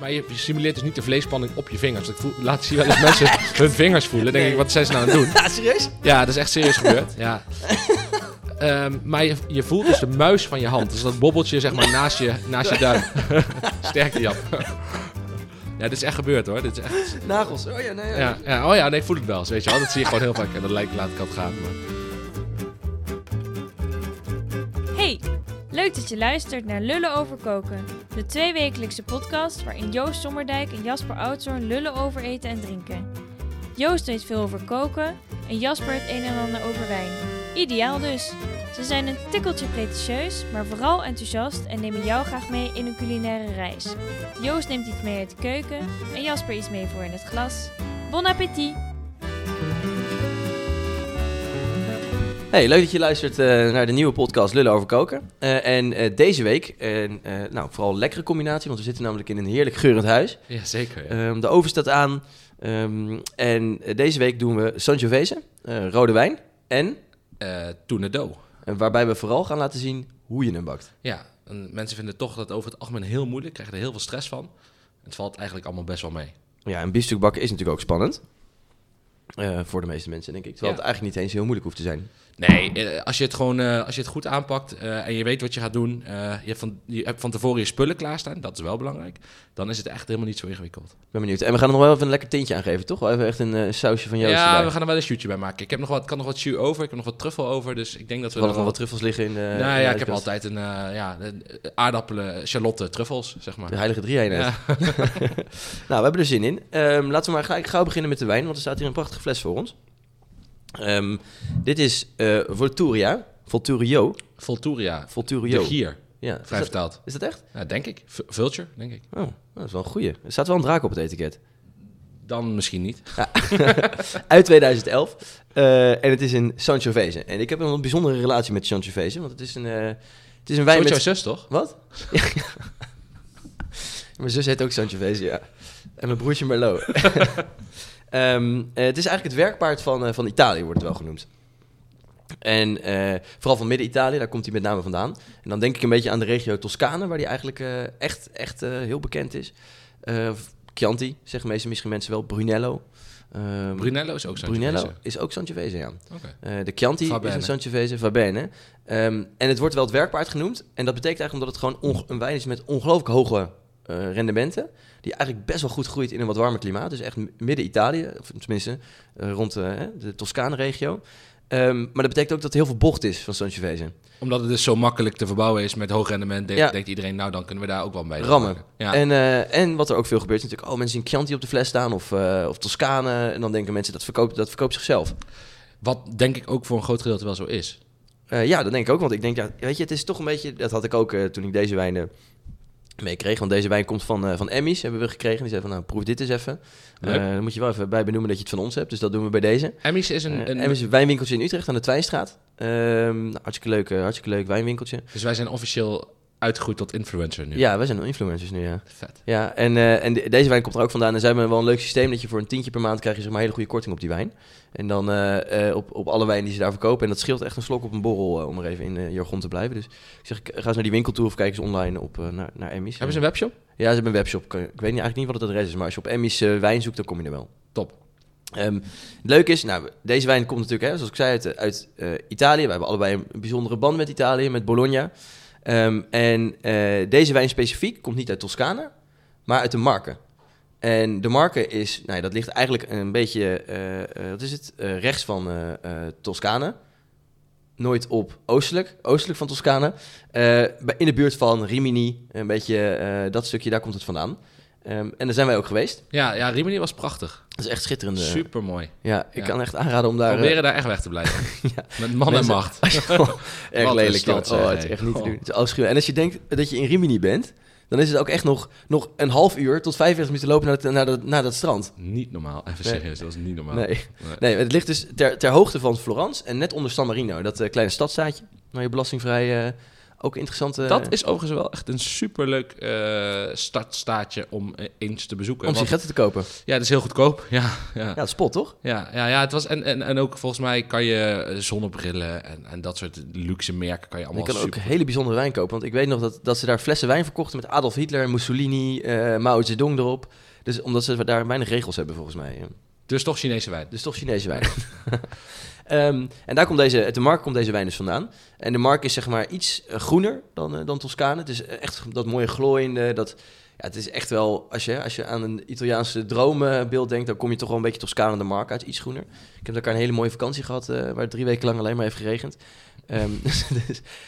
Maar je simuleert dus niet de vleesspanning op je vingers. Ik voel, laat zie wel eens mensen hun vingers voelen. Denk ik, wat zijn ze nou aan het doen? Ja, serieus? Ja, dat is echt serieus gebeurd. Ja. Ehm, maar je, je voelt dus de muis van je hand. Dus dat bobbeltje zeg maar naast je, naast je duim. Sterkte, Jan. ja, dit is echt gebeurd hoor. Dit is echt... Nagels. Oh ja, nee. ja. Ja, ja, oh ja, nee, ik voel het wel. Weet je wel, dat zie je gewoon heel vaak. En dat lijkt laat ik het gaan. Maar... dat je luistert naar Lullen over koken. De tweewekelijkse podcast waarin Joost Sommerdijk en Jasper Oudshoorn lullen over eten en drinken. Joost weet veel over koken en Jasper het een en ander over wijn. Ideaal dus. Ze zijn een tikkeltje pretentieus, maar vooral enthousiast en nemen jou graag mee in een culinaire reis. Joost neemt iets mee uit de keuken en Jasper iets mee voor in het glas. Bon appétit! Hey, leuk dat je luistert eh, naar de nieuwe podcast Lullen over koken. Eh, en eh, deze week, en, nou vooral een lekkere combinatie, want we zitten namelijk in een heerlijk geurend huis. Ja, zeker. ja. Ehm, de oven staat aan. Ehm, en deze week doen we Sangiovese, rode wijn. En Tournedo. eh, waarbij we vooral gaan laten zien hoe je hem bakt. Ja, en mensen vinden toch dat over het algemeen heel moeilijk. Krijgen er heel veel stress van. Het valt eigenlijk allemaal best wel mee. Ja, een biefstuk bakken is natuurlijk ook spannend. Eh, voor de meeste mensen, denk ik. Terwijl Ja. het eigenlijk niet eens heel moeilijk hoeft te zijn. Nee, eh, als je het gewoon eh, als je het goed aanpakt eh, en je weet wat je gaat doen, eh, je, hebt van, je hebt van tevoren je spullen klaarstaan, dat is wel belangrijk, dan is het echt helemaal niet zo ingewikkeld. Ik ben benieuwd. En we gaan er nog wel even een lekker tintje aan geven, toch? Wel even echt een sausje van Joost ja, erbij. we gaan er wel een shootje bij maken. Ik heb nog wat, kan nog wat jus over, ik heb nog wat truffel over, dus ik denk dat we er nog wat truffels liggen in nou de ja, ik heb altijd een eh, ja, aardappelen, charlotte, truffels, zeg maar. De heilige drie-eenheid. Ja. nou, we hebben er zin in. Ehm, laten we maar gelijk gauw beginnen met de wijn, want er staat hier een prachtige fles voor ons. Ehm, dit is eh Volturia. Volturio. Volturia, Volturio. de gier, Ja, vrij is dat, vertaald. is dat echt? Ja, denk ik. V- Vulture, denk ik. Oh, dat is wel een goeie. Er staat wel een draak op het etiket. Dan misschien niet. Uit 2011. Eh, en het is een Sangiovese. En ik heb een bijzondere relatie met Sangiovese, want het is een, eh, het is een wijn Zo met... jouw zus, toch? Wat? Ja. mijn zus heet ook Sangiovese, ja. En mijn broertje Merlot. Ehm, eh, het is eigenlijk het werkpaard van, eh, van Italië, wordt het wel genoemd. En eh, vooral van Midden-Italië, daar komt hij met name vandaan. En dan denk ik een beetje aan de regio Toscane, waar hij eigenlijk echt, echt heel bekend is. Chianti, zeggen meestal misschien mensen wel. Brunello. Ehm, Brunello is ook zo. Brunello is ook Sangiovese, ja. De Chianti is een. Sangiovese, va bene. Ehm, en het wordt wel het werkpaard genoemd. En dat betekent eigenlijk omdat het gewoon een wijn is met ongelooflijk hoge eh, rendementen. Die eigenlijk best wel goed groeit in een wat warmer klimaat. Dus echt midden Italië, of tenminste eh, rond eh, de Toscane-regio. Ehm, maar dat betekent ook dat er heel veel bocht is van Sangiovese. Omdat het dus zo makkelijk te verbouwen is met hoog rendement, denkt, Ja. denkt iedereen, nou dan kunnen we daar ook wel bij Rammen. Ja. En, en wat er ook veel gebeurt is natuurlijk... oh, mensen zien Chianti op de fles staan of, of Toscane. En dan denken mensen dat verkoopt, dat verkoopt zichzelf. Wat denk ik ook voor een groot gedeelte wel zo is. Ja, dat denk ik ook. Want ik denk, ja, weet je, het is toch een beetje... Dat had ik ook toen ik deze wijn meekreeg. Want deze wijn komt van, eh van Emmys, hebben we gekregen. Die zei van, nou, proef dit eens even. Eh, dan moet je wel even bij benoemen dat je het van ons hebt. Dus dat doen we bij deze. Emmys is een... Eh, een Emmys wijnwinkeltje in Utrecht aan de Twijnstraat. Ehm, nou, hartstikke, leuk, hartstikke leuk wijnwinkeltje. Dus wij zijn officieel uitgegroeid tot influencer nu. Ja, wij zijn influencers nu, ja. Vet. Ja, en, eh, en de- deze wijn komt er ook vandaan. En zij hebben wel een leuk systeem dat je voor een tientje per maand krijg je zeg maar, hele goede korting op die wijn. En dan eh, eh, op, op alle wijn die ze daar verkopen. En dat scheelt echt een slok op een borrel, om er even in jargon te blijven. Dus ik zeg, ga eens naar die winkel toe of kijk eens online op, naar, naar Emmys. Hebben ze een webshop? Ja, ze hebben een webshop. Ik weet niet, eigenlijk niet wat het adres is, maar als je op Emmys wijn zoekt, dan kom je er wel. Top. Ehm, het leuke is, nou, deze wijn komt natuurlijk, hè, zoals ik zei, uit, uit Italië. We hebben allebei een bijzondere band met Italië, met Bologna. Ehm, en eh, deze wijn specifiek komt niet uit Toscane, maar uit de Marke. En de Marke is, nou, dat ligt eigenlijk een beetje, eh, eh, wat is het, rechts van Toscane. Nooit op oostelijk, oostelijk van Toscane. In de buurt van Rimini, een beetje dat stukje, daar komt het vandaan. Ehm, en daar zijn wij ook geweest. Ja, ja Rimini was prachtig. Dat is echt schitterend. eh. Super mooi. Ja, ik Ja. kan echt aanraden om daar... eh, Proberen daar echt weg te blijven. Ja. Met man en macht. erg lelijk. stad, joh. zeg, oh, het is echt niet te Oh. doen. Het is afschuwelijk. En als je denkt dat je in Rimini bent, dan is het ook echt nog, nog een half uur tot 45 minuten lopen naar, het, naar, dat, naar dat strand. Niet normaal. Even Nee. serieus, dat was niet normaal. Nee. Nee. nee, het ligt dus ter, ter hoogte van Florence en net onder San Marino, dat eh, kleine stadstaatje, waar je belastingvrij eh, Ook interessante... Dat is overigens wel echt een superleuk eh startstaatje om eh, eens te bezoeken. om Want- sigaretten te kopen. ja, dat is heel goedkoop. Ja, ja. Ja, spot, toch? Ja, ja, ja het was, en, en, en ook volgens mij kan je eh, zonnebrillen en, en dat soort luxe merken kan je Je allemaal kan ook hele bijzondere wijn kopen. Want ik weet nog dat, dat ze daar flessen wijn verkochten met Adolf Hitler, Mussolini, Mao Zedong erop. Dus omdat ze daar weinig regels hebben, volgens mij. Dus toch Chinese wijn. Dus toch Chinese wijn. Ehm, en daar komt deze, de mark komt deze wijn dus vandaan. En de mark is zeg maar iets eh, groener dan, eh, dan Toscane. Het is echt dat mooie glooiende, dat... Ja, het is echt wel, als je, als je aan een Italiaanse droombeeld denkt, dan kom je toch wel een beetje Toscane de mark uit, iets groener. Ik heb elkaar een hele mooie vakantie gehad, eh, waar het drie weken lang alleen maar heeft geregend. Ehm, dus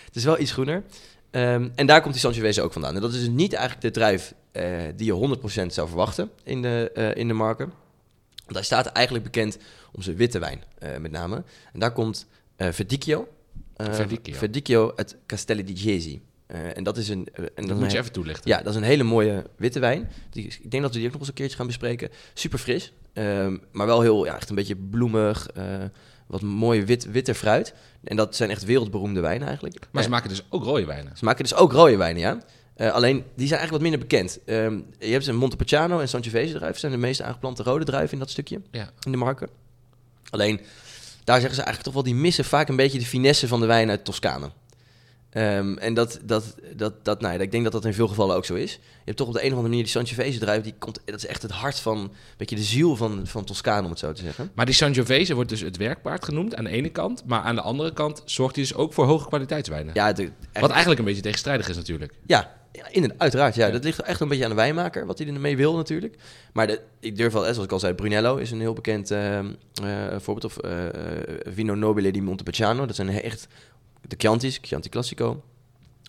het is wel iets groener. Ehm, en daar komt die Sangiovese ook vandaan. En dat is dus niet eigenlijk de eh, die je 100% zou verwachten in de, eh, in de marken. Want hij staat eigenlijk bekend om zijn witte wijn, eh, met name. En daar komt eh Verdicchio. Eh, Verdicchio. Verdicchio uit Castelli di Jesi. Eh, en dat is een... en Dat dat moet je even toelichten. ja, dat is een hele mooie witte wijn. Die, ik denk dat we die ook nog eens een keertje gaan bespreken. Super fris, ehm, maar wel heel, ja, echt een beetje bloemig. wat mooie wit, witte fruit. En dat zijn echt wereldberoemde wijnen eigenlijk. Maar ze maken dus ook rode wijnen. ze maken dus ook rode wijnen, ja. Eh, alleen, die zijn eigenlijk wat minder bekend. Ehm, je hebt een Montepulciano en Sangiovese druiven. zijn de meest aangeplante rode druiven in dat stukje, Ja. in de marken. Alleen, daar zeggen ze eigenlijk toch wel, die missen vaak een beetje de finesse van de wijn uit Toscane. Ehm, en dat, dat, dat, dat, nou ja, ik denk dat dat in veel gevallen ook zo is. Je hebt toch op de een of andere manier die Sangiovese druif, die komt, dat is echt het hart van, een beetje de ziel van, van Toscane, om het zo te zeggen. Maar die Sangiovese wordt dus het werkpaard genoemd aan de ene kant. Maar aan de andere kant zorgt hij dus ook voor hoge kwaliteitswijnen. Ja, de, echt- Wat eigenlijk een beetje tegenstrijdig is natuurlijk. Ja, ja in, uiteraard. Ja. Ja. Dat ligt echt een beetje aan de wijnmaker, wat hij ermee wil natuurlijk. Maar de, ik durf wel, zoals ik al zei, Brunello is een heel bekend eh, eh, voorbeeld. Of eh, eh, Vino Nobile di Montepulciano. Dat zijn echt de Chianti's, Chianti Classico.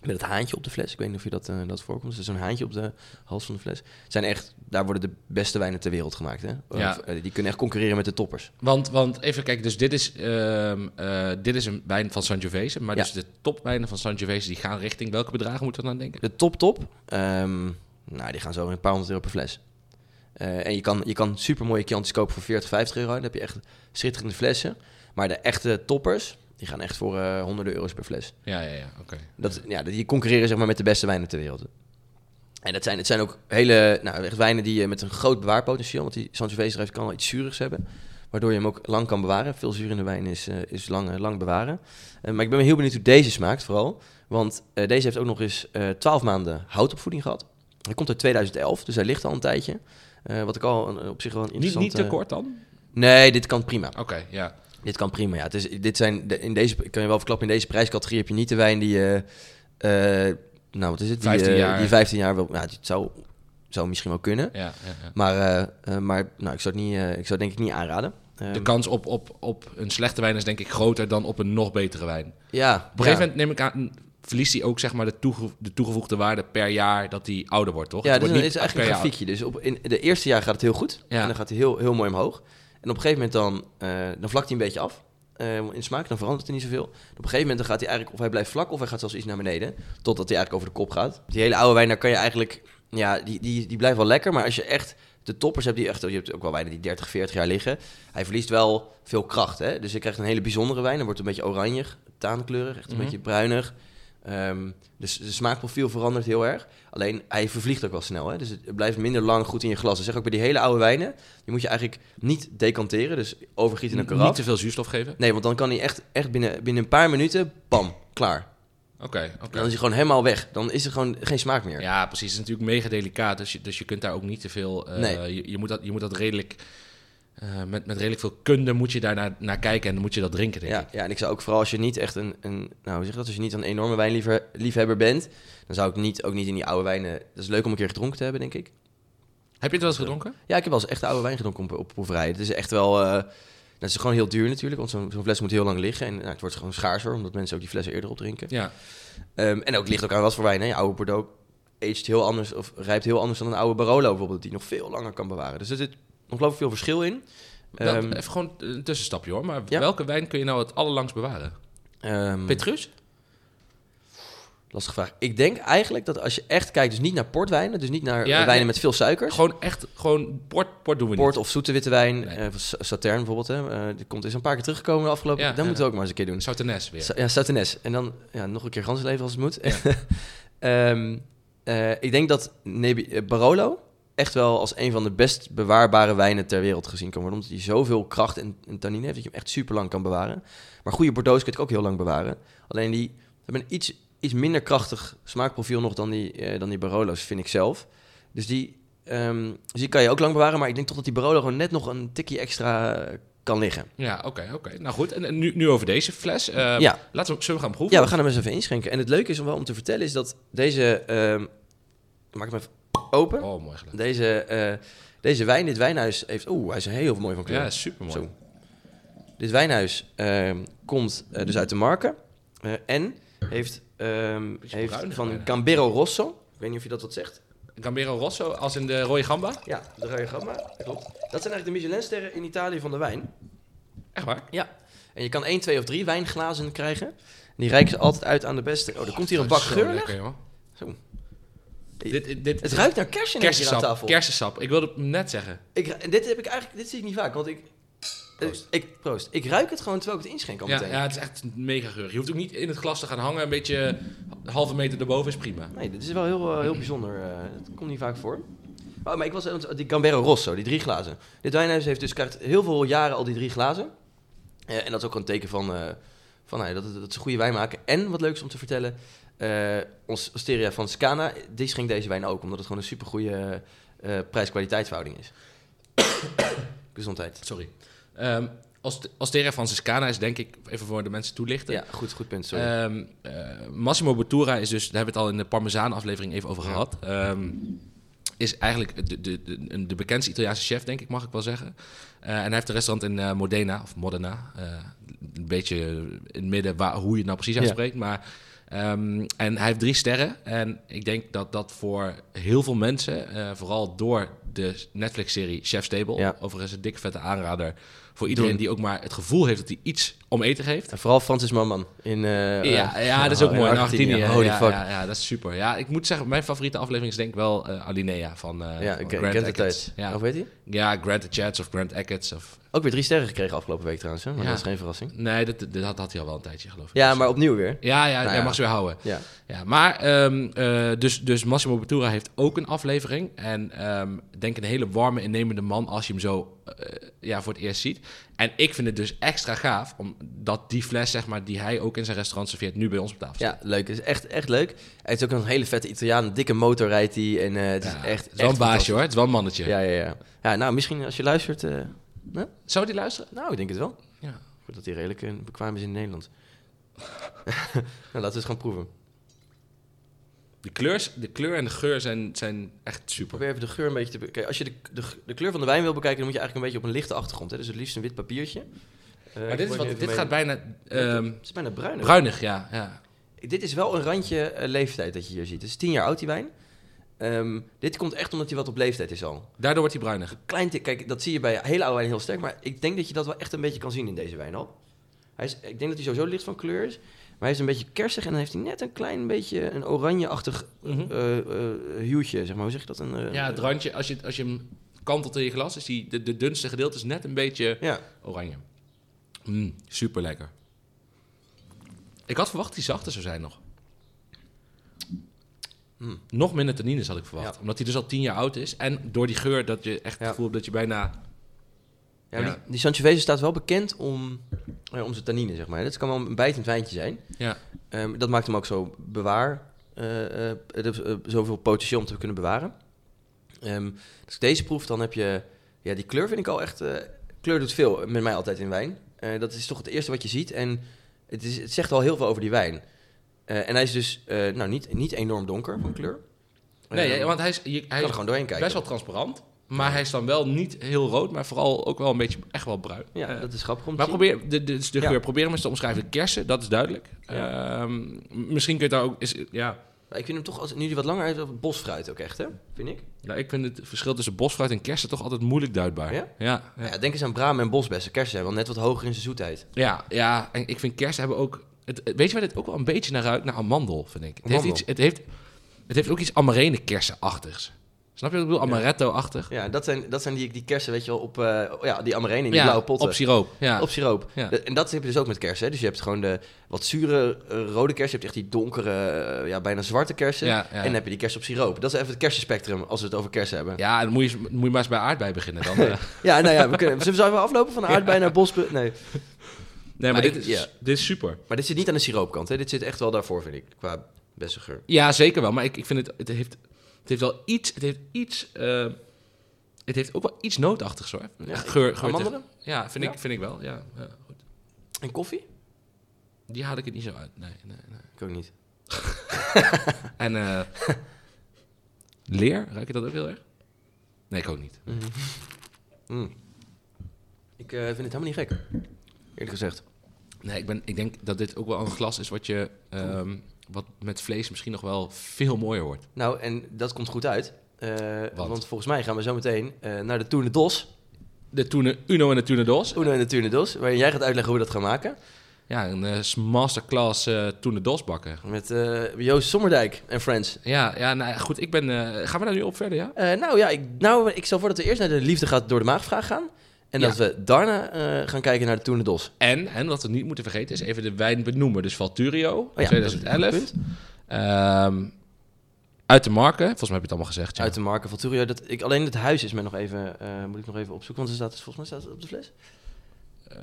Met het haantje op de fles. Ik weet niet of je dat, eh, dat voorkomt. Dus zo'n haantje op de hals van de fles. Zijn echt, daar worden de beste wijnen ter wereld gemaakt. Hè? Ja. Of, eh, die kunnen echt concurreren met de toppers. Want, want even kijken, dus dit is, ehm, eh, dit is een wijn van Sangiovese. Maar Ja. dus de topwijnen van Sangiovese die gaan richting welke bedragen moeten we dan denken? De top top, ehm, nou, die gaan zo een paar honderd euro per fles. En je kan, je kan super mooie kopen voor 40, 50 euro. Dan heb je echt schitterende flessen. Maar de echte toppers, die gaan echt voor eh, honderden euro's per fles. Ja, ja, ja, oké. Dat, ja, die concurreren zeg maar met de beste wijnen ter wereld. En dat zijn, het zijn ook hele, nou, echt wijnen die je met een groot bewaarpotentieel, want die Sangiovese kan wel iets zuurigs hebben, waardoor je hem ook lang kan bewaren. Veel zuur in de wijn is, eh, is lang, eh, lang bewaren. Eh, maar ik ben heel benieuwd hoe deze smaakt vooral, want eh, deze heeft ook nog eens eh 12 maanden houtopvoeding gehad. Hij komt uit 2011, dus hij ligt al een tijdje. Eh, wat ik al op zich wel een Niet, interessant... niet te eh, kort dan? Nee, dit kan prima. Oké, ja. Dit kan prima, ja. Het is, dit zijn, de- in deze, ik kan je wel verklappen, in deze prijscategorie heb je niet de wijn die je... eh, nou, wat is het? Die, 15 eh, jaar. Die 15 jaar. Ja, het zou, zou misschien wel kunnen. ja, ja, ja. Maar, eh, eh, maar nou, ik zou het niet, eh, ik zou denk ik niet aanraden. Ehm, De kans op, op, op een slechte wijn is denk ik groter dan op een nog betere wijn. ja, Op een gegeven moment neem ik aan, verliest hij ook zeg maar de, toege- de toegevoegde waarde per jaar dat hij ouder wordt, toch? Ja, Het dit is, wordt eigenlijk een grafiekje. Dus op, in de eerste jaar gaat het heel goed. En dan gaat hij heel, heel mooi omhoog. En op een gegeven moment dan, eh, dan vlakt hij een beetje af. eh, in smaak, dan verandert hij niet zoveel. Op een gegeven moment dan gaat hij eigenlijk, of hij blijft vlak, of hij gaat zelfs iets naar beneden. Totdat hij eigenlijk over de kop gaat. Die hele oude wijn, daar kan je eigenlijk, ja, die, die, die blijft wel lekker. Maar als je echt de toppers hebt, die echt, je hebt ook wel wijnen die 30, 40 jaar liggen. Hij verliest wel veel kracht. Hè? Dus je krijgt een hele bijzondere wijn. Dan wordt het een beetje oranje, taankleurig, echt een Mhm. beetje bruinig. Ehm, dus de smaakprofiel verandert heel erg. Alleen hij vervliegt ook wel snel. Hè? Dus het blijft minder lang goed in je glas. Dat zeg ook bij die hele oude wijnen. Die moet je eigenlijk niet decanteren. Dus overgieten in een karaf. Niet te veel zuurstof geven. Nee, want dan kan hij echt, echt binnen, binnen een paar minuten, bam, klaar. Oké, oké. Dan is hij gewoon helemaal weg. Dan is er gewoon geen smaak meer. Ja, precies. Het is natuurlijk mega delicaat. Dus je, dus je kunt daar ook niet te veel. eh, Nee. je, je, moet dat, je moet dat redelijk. Eh, met, met redelijk veel kunde moet je daar naar, naar kijken en dan moet je dat drinken, denk Ja, ik. ja, en ik zou ook vooral als je niet echt een, een nou hoe zeg dat, als je niet een enorme wijnliefhebber bent, dan zou ik niet, ook niet in die oude wijnen, dat is leuk om een keer gedronken te hebben, denk ik. Heb je het wel eens gedronken? Ja, ik heb wel eens echt oude wijn gedronken op, op proeverij. Het is echt wel, eh, dat is gewoon heel duur natuurlijk, want zo'n fles moet heel lang liggen en nou, het wordt gewoon schaarser, omdat mensen ook die flessen eerder opdrinken. Ja. Ehm, en ook ligt ook aan wat voor wijn. Hè? Oude Bordeaux aged heel anders of rijpt heel anders dan een oude Barolo bijvoorbeeld, die nog veel langer kan bewaren. Dus er zit ongelooflijk veel verschil in. Wel- Ehm, even gewoon een tussenstapje hoor. Maar Ja. welke wijn kun je nou het allerlangst bewaren? ehm, Petrus? Lastige vraag. Ik denk eigenlijk dat als je echt kijkt, dus niet naar portwijnen, dus niet naar Ja, wijnen nee. met veel suikers. Gewoon echt, gewoon port, port doen we Port niet. of zoete witte wijn, Nee. eh, Sautern bijvoorbeeld. Hè. Eh, die komt is een paar keer teruggekomen de afgelopen. Ja, ja. moeten we ook maar eens een keer doen. Sauternes weer. Sa- Ja, Sauternes. En dan ja, nog een keer ganzenleven als het moet. Ehm, eh, ik denk dat Nebi- Barolo echt wel als een van de best bewaarbare wijnen ter wereld gezien kan worden. Omdat hij zoveel kracht en, en tannine heeft dat je hem echt super lang kan bewaren. Maar goede Bordeaux kun je ook heel lang bewaren. Alleen die hebben een iets, iets minder krachtig smaakprofiel nog dan die, eh, dan die Barolo's, vind ik zelf. Dus die, ehm, dus die kan je ook lang bewaren. Maar ik denk toch dat die Barolo gewoon net nog een tikje extra eh, kan liggen. Ja, oké, oké. Nou goed, en, en nu, nu over deze fles. Eh, Ja. Laten we, zullen we gaan proeven? Ja, we gaan hem eens even inschenken. En het leuke is om wel om te vertellen is dat deze... ehm ik maak hem even open. Oh, mooi. Deze, eh, deze wijn, dit wijnhuis heeft... Oeh, hij is heel mooi van kleur. Ja, super mooi. Dit wijnhuis ehm, komt eh, dus uit de Marken. eh, en heeft, ehm, heeft van bijna. Gambero Rosso. Ik weet niet of je dat wat zegt. Gambero Rosso, als in de rode gamba? Ja, de rode gamma. Dat klopt. Dat zijn eigenlijk de Michelinsterren in Italië van de wijn. Echt waar? Ja. En je kan één, twee of drie wijnglazen krijgen. En die reiken ze altijd uit aan de beste. Oh, er komt hier een bak geur. lekker, joh. Zo. Dit, dit, dit, Het ruikt naar kersen keer aan kersensap. tafel. Kersensap. Ik wilde het net zeggen. Ik, dit heb ik eigenlijk, dit zie ik niet vaak, want ik, Proost. ik, proost. Ik ruik het gewoon terwijl ik het inschenk al Ja, meteen. ja, het is echt mega geurig. Je hoeft ook niet in het glas te gaan hangen. Een beetje halve meter erboven is prima. Nee, dit is wel heel, eh, heel bijzonder. eh dat komt niet vaak voor. Oh, maar ik was die Gambero Rosso, die drie glazen. Dit wijnhuis heeft dus krijgt heel veel jaren al die drie glazen. Eh, en dat is ook een teken van, eh, van nou dat, dat ze goede wijn maken. En wat leuks om te vertellen, eh ons Osteria van Scana, die schenkt deze wijn ook, omdat het gewoon een supergoeie eh prijs-kwaliteitsverhouding is. Gezondheid. Sorry. Ehm als Osteria Franciscana is denk ik, even voor de mensen toelichten. Ja, goed, goed punt, sorry. Ehm, eh, Massimo Bottura is dus, daar hebben we het al in de Parmezaan aflevering even over gehad. Ehm, is eigenlijk de, de, de, de bekendste Italiaanse chef, denk ik, mag ik wel zeggen. Eh, en hij heeft een restaurant in eh, Modena, of Modena. eh, een beetje in het midden waar, hoe je het nou precies Ja. uitspreekt. Maar, ehm, en hij heeft drie sterren. En ik denk dat dat voor heel veel mensen, eh, vooral door de Netflix-serie Chef's Table, Ja. overigens een dikke vette aanrader voor iedereen die ook maar het gevoel heeft dat hij iets om eten geeft. En vooral Francis Mamman in eh, Ja, eh, ja, dat is ook mooi. In Argentinië. Holy ja, fuck. Ja, ja, dat is super. Ja, ik moet zeggen, mijn favoriete aflevering is denk ik wel eh, Alinea van, eh Ja, van Grant Achatz. tijd. Ja. Of weet hij? ja, Grant Achatz of Grant Achatz. Of... Ook weer drie sterren gekregen afgelopen week trouwens, hè? maar Ja. dat is geen verrassing. Nee, dat, dat had, had hij al wel een tijdje, geloof ik. Ja, maar opnieuw weer. Ja, ja, Nou mag ze weer houden. Ja. Ja, maar ehm, eh, dus, dus Massimo Bottura heeft ook een aflevering. En ik denk een hele warme, innemende man als je hem zo eh, ja, voor het eerst ziet. En ik vind het dus extra gaaf, omdat die fles, zeg maar, die hij ook in zijn restaurant serveert, nu bij ons op tafel staat. ja, leuk. Het is echt, echt leuk. Hij heeft ook een hele vette Italiaan, een dikke motor rijdt hij. En eh, het is echt... Het is wel echt een baasje hoor, het is wel een mannetje. Ja, ja, ja. Ja, nou, misschien als je luistert... eh, Zou die luisteren? nou, ik denk het wel. Ja. Goed dat hij redelijk eh, bekwaam is in Nederland. nou, laten we eens gaan proeven. De, kleurs, de kleur en de geur zijn, zijn echt super. Probeer even de geur een beetje te bekijken. Als je de, de, de kleur van de wijn wil bekijken, dan moet je eigenlijk een beetje op een lichte achtergrond. Hè? Dus het liefst een wit papiertje. Eh, Maar dit, is wat, dit mee. gaat bijna ehm, Het is bijna bruin. hè? bruinig, ja, ja. Dit is wel een randje eh, leeftijd dat je hier ziet. Het is tien jaar oud, die wijn. Ehm, dit komt echt omdat hij wat op leeftijd is al. Daardoor wordt hij bruinig. Klein, kijk, dat zie je bij hele oude wijn heel sterk. Maar ik denk dat je dat wel echt een beetje kan zien in deze wijn al. Hij is, ik denk dat hij sowieso licht van kleur is. Maar hij is een beetje kersig en dan heeft hij net een klein beetje een oranjeachtig Mhm. eh eh huwtje, zeg maar. Hoe zeg je dat? Een, eh, Ja, het randje, als je, als je hem kantelt in je glas, is die, de, de dunste gedeelte is net een beetje Ja, oranje. Mm, super lekker. Ik had verwacht dat hij zachter zou zijn nog. Mm. Nog minder tannines had ik verwacht. Ja. Omdat hij dus al tien jaar oud is. En door die geur dat je echt het gevoel hebt dat je bijna... ja, Ja. Die, die Sangiovese staat wel bekend om, eh, om zijn tannine, zeg maar. Dat kan wel een bijtend wijntje zijn. Ja, Ehm, dat maakt hem ook zo bewaar, eh, eh, zoveel potentieel om te kunnen bewaren. Ehm, als ik deze proef, dan heb je, ja, die kleur vind ik al echt, kleur doet veel met mij altijd in wijn. Dat is toch het eerste wat je ziet en het, is, het zegt al heel veel over die wijn. En hij is dus, nou, niet, niet enorm donker van kleur. nee, Ehm, want hij is, je- hij kan er gewoon doorheen kijken. best wel transparant. Maar hij is dan wel niet heel rood, maar vooral ook wel een beetje echt wel bruin. Ja, dat is grappig om te Maar zien. probeer, de, de, dus de Ja. geur, probeer hem eens te omschrijven. Kersen, dat is duidelijk. Ja. Ehm, misschien kun je daar ook... Is, ja, Maar ik vind hem toch, als, nu die wat langer heeft, bosfruit ook echt, hè? Vind ik. nou, ik vind het verschil tussen bosfruit en kersen toch altijd moeilijk duidbaar. Ja? Ja, ja. Ja, denk eens aan bramen en bosbessen. Kersen zijn wel net wat hoger in zijn zoetheid. Ja, ja, en ik vind kersen hebben ook Het, weet je waar dit ook wel een beetje naar ruikt? Naar amandel, vind ik. Het heeft, iets, het, heeft, het heeft ook iets amarene kersenachtigs. Snap je wat ik bedoel? Amaretto-achtig. Ja, dat zijn, dat zijn die, die kersen, weet je wel, op eh, ja, die amarene, in die Ja, blauwe potten. op siroop. Ja. Op siroop. Ja. En dat heb je dus ook met kersen. Hè? Dus je hebt gewoon de wat zure eh, rode kersen. Je hebt echt die donkere, eh, ja, bijna zwarte kersen. Ja. En dan heb je die kersen op siroop. Dat is even het kersenspectrum als we het over kersen hebben. Ja, dan moet je, moet je maar eens bij aardbei beginnen dan. Ja, nou ja, we kunnen, zullen we aflopen van aardbei naar bospe? Nee. nee, maar, Maar dit, ik- is, dit is super. Maar dit zit niet aan de siroopkant. Hè? Dit zit echt wel daarvoor, vind ik. Qua beste geur. Ja, zeker wel. Maar ik, ik vind het, het heeft, het heeft wel iets, het heeft iets, eh, het heeft ook wel iets nootachtigs hoor. Ja, geur, geur amandelen? Ja, vind, Ja? Ik, vind ik wel. Ja, ja, goed. En koffie? Die haal ik het niet zo uit. Nee, nee, nee. Ik ook niet. En eh, leer, ruik je dat ook heel erg? Nee, ik ook niet. Mm. Ik eh, vind het helemaal niet gek. Eerlijk gezegd. Nee, ik, ben, ik denk dat dit ook wel een glas is wat je, ehm, wat met vlees misschien nog wel veel mooier wordt. Nou, en dat komt goed uit. Eh, Want? want volgens mij gaan we zo meteen eh, naar de Tour de Dos. De Tune, Uno en de Tune Dos. Uno en de Tour de Dos. Waarin jij gaat uitleggen hoe we dat gaan maken. Ja, een eh, masterclass Tune Dos bakken. Met Joost Sommerdijk en friends. Ja, ja nou, goed, ik ben... gaan we daar nu op verder, ja? Nou ja, ik, nou, ik stel voor dat we eerst naar de liefde gaat door de maagvraag gaan. En Ja. dat we daarna eh, gaan kijken naar de Tour de Dos. En, en wat we niet moeten vergeten is even de wijn benoemen. Dus Valturio, Oh ja, 2011. dat is een goed Ehm, uit de marken, volgens mij heb je het allemaal gezegd. Ja. Uit de marken van Turio. Dat, ik, alleen het huis is me nog even, eh, moet ik nog even opzoeken. Want er staat, volgens mij staat het op de fles. Eh,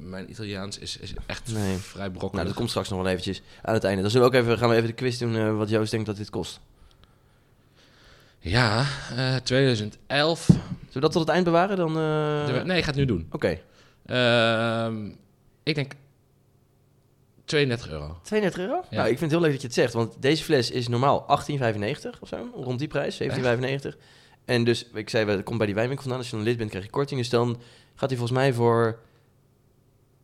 mijn Italiaans is, is echt Nee. vrij brokkelig. Nou, dat komt straks nog wel eventjes aan het einde. Dan zullen we ook even, gaan we even de quiz doen wat Joost denkt dat dit kost. Ja, eh, 2011. Zullen we dat tot het eind bewaren? Dan, eh, nee, ik ga het nu doen. Oké, Ehm, ik denk 32 euro. 32 euro? Ja. Nou, ik vind het heel leuk dat je het zegt. Want deze fles is normaal 18,95 of zo. Rond die prijs, 17,95. En dus, ik zei, het komt bij die wijnwinkel vandaan. Als je dan lid bent, krijg je korting. Dus dan gaat hij volgens mij voor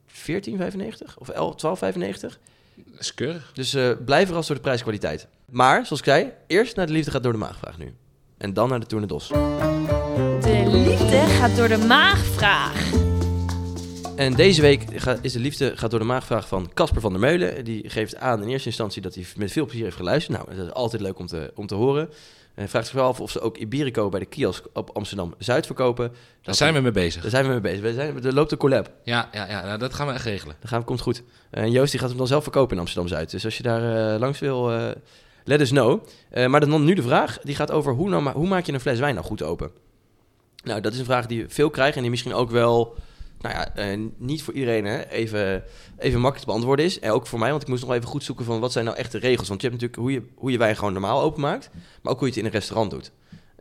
14,95 of 11, 12,95. Dat is keurig. Dus eh blijf verrast door de prijskwaliteit. Maar, zoals ik zei, eerst naar de liefde gaat door de maagvraag nu. En dan naar de Tour de Dos. De liefde gaat door de maagvraag. En deze week is de liefde gaat door de maagvraag van Casper van der Meulen. Die geeft aan in eerste instantie dat hij met veel plezier heeft geluisterd. Nou, dat is altijd leuk om te, om te horen. Hij vraagt zich wel af of ze ook Iberico bij de kiosk op Amsterdam-Zuid verkopen. Daar zijn we mee bezig. Daar zijn we mee bezig. We zijn, er loopt een collab. Ja, ja, ja nou, dat gaan we echt regelen. Dat gaan komt goed. En Joost die gaat hem dan zelf verkopen in Amsterdam-Zuid. Dus als je daar eh, langs wil, eh, let us know. Eh, maar dan nu de vraag, die gaat over hoe, nou, hoe maak je een fles wijn nou goed open? Nou, dat is een vraag die veel krijgen en die misschien ook wel, nou ja, eh, niet voor iedereen hè, even, even makkelijk te beantwoorden is. En ook voor mij, want ik moest nog even goed zoeken van wat zijn nou echt de regels. Want je hebt natuurlijk hoe je, hoe je wijn gewoon normaal openmaakt, maar ook hoe je het in een restaurant doet.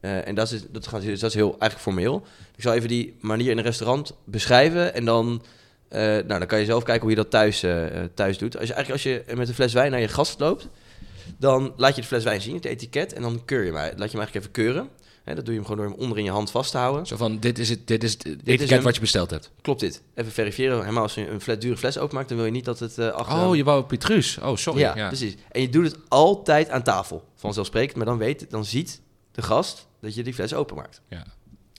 Eh, en dat is, dat, gaat, dat is heel eigenlijk formeel. Ik zal even die manier in een restaurant beschrijven en dan... Nou, dan kan je zelf kijken hoe je dat thuis, thuis doet. Als je, eigenlijk als je met een fles wijn naar je gast loopt, dan laat je de fles wijn zien, het etiket, en dan keur je hem. Laat je hem eigenlijk even keuren. Hè, dat doe je hem gewoon door hem onder in je hand vast te houden. Zo van, dit is het, dit is het is etiket wat je besteld hebt. Klopt dit? Even verifiëren. Helemaal als je een fles, dure fles openmaakt, dan wil je niet dat het eh achter... Oh, je wou Petrus. Oh, sorry. ja, Ja, precies. En je doet het altijd aan tafel, vanzelfsprekend. Maar dan, weet, dan ziet de gast dat je die fles openmaakt. Ja.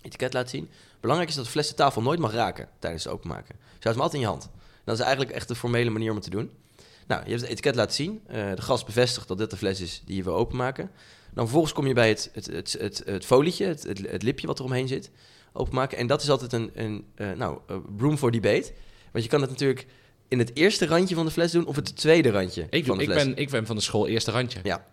Etiket laat zien. Belangrijk is dat de fles de tafel nooit mag raken tijdens het openmaken. Dus houdt hem altijd in je hand. Dat is eigenlijk echt de formele manier om het te doen. Nou, je hebt het etiket laten zien. Eh, de gast bevestigt dat dit de fles is die je wil openmaken. Dan vervolgens kom je bij het, het, het, het, het folietje, het, het, het lipje wat er omheen zit, openmaken. En dat is altijd een, een eh, nou, eh, room for debate. Want je kan het natuurlijk in het eerste randje van de fles doen of het tweede randje Ik, van de ik, fles. ben, ik ben van de school eerste randje. Ja.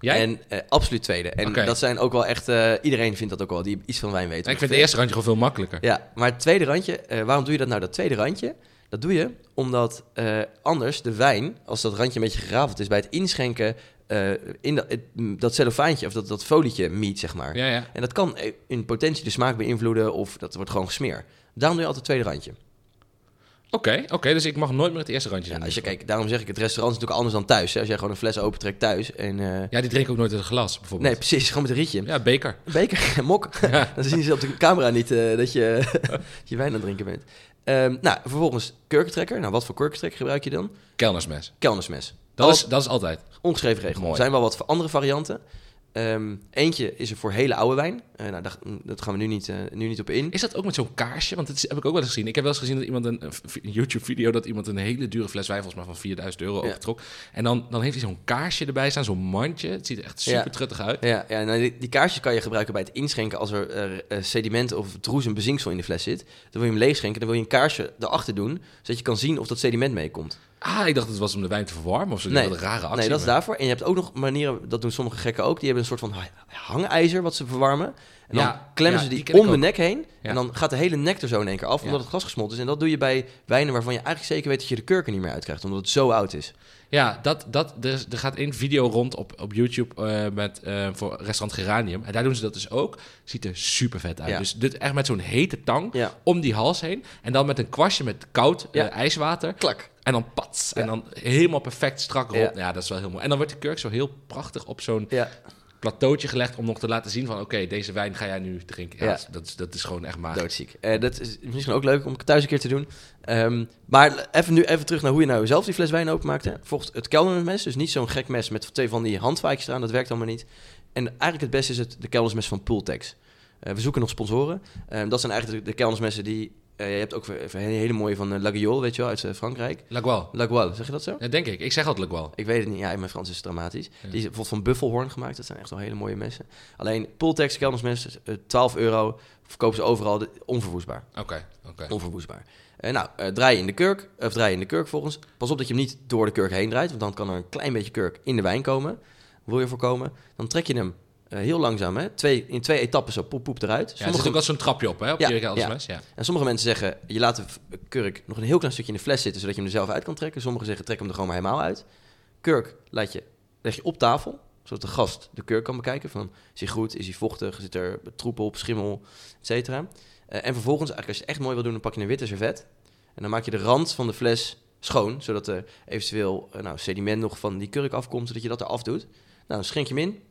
Jij? En absoluut tweede. En dat zijn ook wel echt... iedereen vindt dat ook wel, die iets van wijn weet. ik vind het eerste randje gewoon veel makkelijker. Ja, maar het tweede randje, waarom doe je dat nou, dat tweede randje? Dat doe je omdat eh, anders de wijn, als dat randje een beetje gerafeld is, bij het inschenken eh, in dat, het, dat cellofaantje of dat, dat folietje meet, zeg maar. Ja, ja. En dat kan eh, in potentie de smaak beïnvloeden of dat wordt gewoon gesmeerd. Daarom doe je altijd het tweede randje. Oké, oké, dus ik mag nooit meer het eerste randje Ja, als je, kijk, daarom zeg ik, het restaurant is natuurlijk anders dan thuis. Hè? Als jij gewoon een fles opentrekt thuis en... Ja, die drink ik ook nooit uit een glas, bijvoorbeeld. nee, precies, gewoon met een rietje. Ja, beker. Beker, mok. Dan zien ze op de camera niet dat je je wijn aan het drinken bent. Ehm, nou, vervolgens kurkentrekker. Nou, wat voor kurkentrekker gebruik je dan? Kelnersmes. Kelnersmes. Dat Al- is, dat is altijd. ongeschreven regel. Er zijn wel wat andere varianten. Ehm, eentje is er voor hele oude wijn. Eh, nou, daar, dat gaan we nu niet, eh, nu niet op in. Is dat ook met zo'n kaarsje? Want dat is- heb ik ook wel eens gezien. Ik heb wel eens gezien dat iemand een, YouTube-video dat iemand een hele dure fles wijn, volgens mij van 4000 euro, Ja. overtrok. En dan, dan heeft hij zo'n kaarsje erbij staan, zo'n mandje. Het ziet er echt super Ja. truttig uit. Ja, ja nou, die, die kaarsjes kan je gebruiken bij het inschenken als er eh, sediment of droes en bezinksel in de fles zit. Dan wil je hem leegschenken, dan wil je een kaarsje erachter doen, zodat je kan zien of dat sediment meekomt. Ah, ik dacht het was om de wijn te verwarmen of zo. Nee. Een rare actie. nee, dat is daarvoor. En je hebt ook nog manieren, dat doen sommige gekken ook, die hebben een soort van ha- hangijzer wat ze verwarmen. En dan Ja, klemmen ja, ze die om de nek heen. Ja. En dan gaat de hele nek er zo in één keer af, omdat het glas gesmolten is. En dat doe je bij wijnen waarvan je eigenlijk zeker weet dat je de kurken niet meer uitkrijgt, omdat het zo oud is. Ja, dat, dat, er, er gaat één video rond op, op YouTube eh, met, eh, voor restaurant Geranium. En daar doen ze dat dus ook. Ziet er super vet uit. Dus dit echt met zo'n hete tang om die hals heen. En dan met een kwastje met koud eh, ijswater. klak. En dan pats. En dan helemaal perfect strak rond. Ja. Dat is wel heel mooi. En dan wordt de kurk zo heel prachtig op zo'n Ja, plateautje gelegd... om nog te laten zien van... oké, deze wijn ga jij nu drinken. Ja, Ja. Dat, is, dat is gewoon echt magisch. doodziek. Eh, dat is misschien ook leuk om thuis een keer te doen. Ehm, maar even nu even terug naar hoe je nou zelf die fles wijn openmaakt. Hè. Volgens het keldermes, dus niet zo'n gek mes met twee van die handvaatjes eraan. Dat werkt allemaal niet. En eigenlijk het beste is het de keldersmes van Pooltex. Eh, we zoeken nog sponsoren. Ehm, dat zijn eigenlijk de, de die... eh, je hebt ook een hele mooie van uh, Laguiole, weet je wel, uit eh, Frankrijk. Lagual. Laguiole, zeg je dat zo? Ja, denk ik. Ik zeg altijd Lagual. Ik weet het niet. Ja, in mijn Frans is het dramatisch. Ja. Die is bijvoorbeeld van Buffelhorn gemaakt. Dat zijn echt wel hele mooie messen. Alleen Pooltex keldersmessen, eh, 12 euro. Verkopen ze overal, onverwoestbaar. Oké, oké. Onverwoestbaar. Eh, nou, eh, draai je in de kurk, of draai je in de kurk volgens. Pas op dat je hem niet door de kurk heen draait, want dan kan er een klein beetje kurk in de wijn komen. Wil je voorkomen? Dan trek je hem eh, heel langzaam, hè? Twee, in twee etappen zo poep poep eruit. Ja, er Sommige, zit ook wel zo'n trapje op, hè? Op Ja, je ja. Ja. En sommige mensen zeggen, je laat de kurk nog een heel klein stukje in de fles zitten, zodat je hem er zelf uit kan trekken. Sommigen zeggen, trek hem er gewoon maar helemaal uit. Kurk laat je, leg je op tafel, zodat de gast de kurk kan bekijken. Van, is hij goed, is hij vochtig, zit er troep op, schimmel, et cetera. Eh, en vervolgens, eigenlijk als je het echt mooi wil doen, dan pak je een witte servet. En dan maak je de rand van de fles schoon, zodat er eventueel eh, nou, sediment nog van die kurk afkomt, zodat je dat eraf doet. Nou, dan schenk je hem in.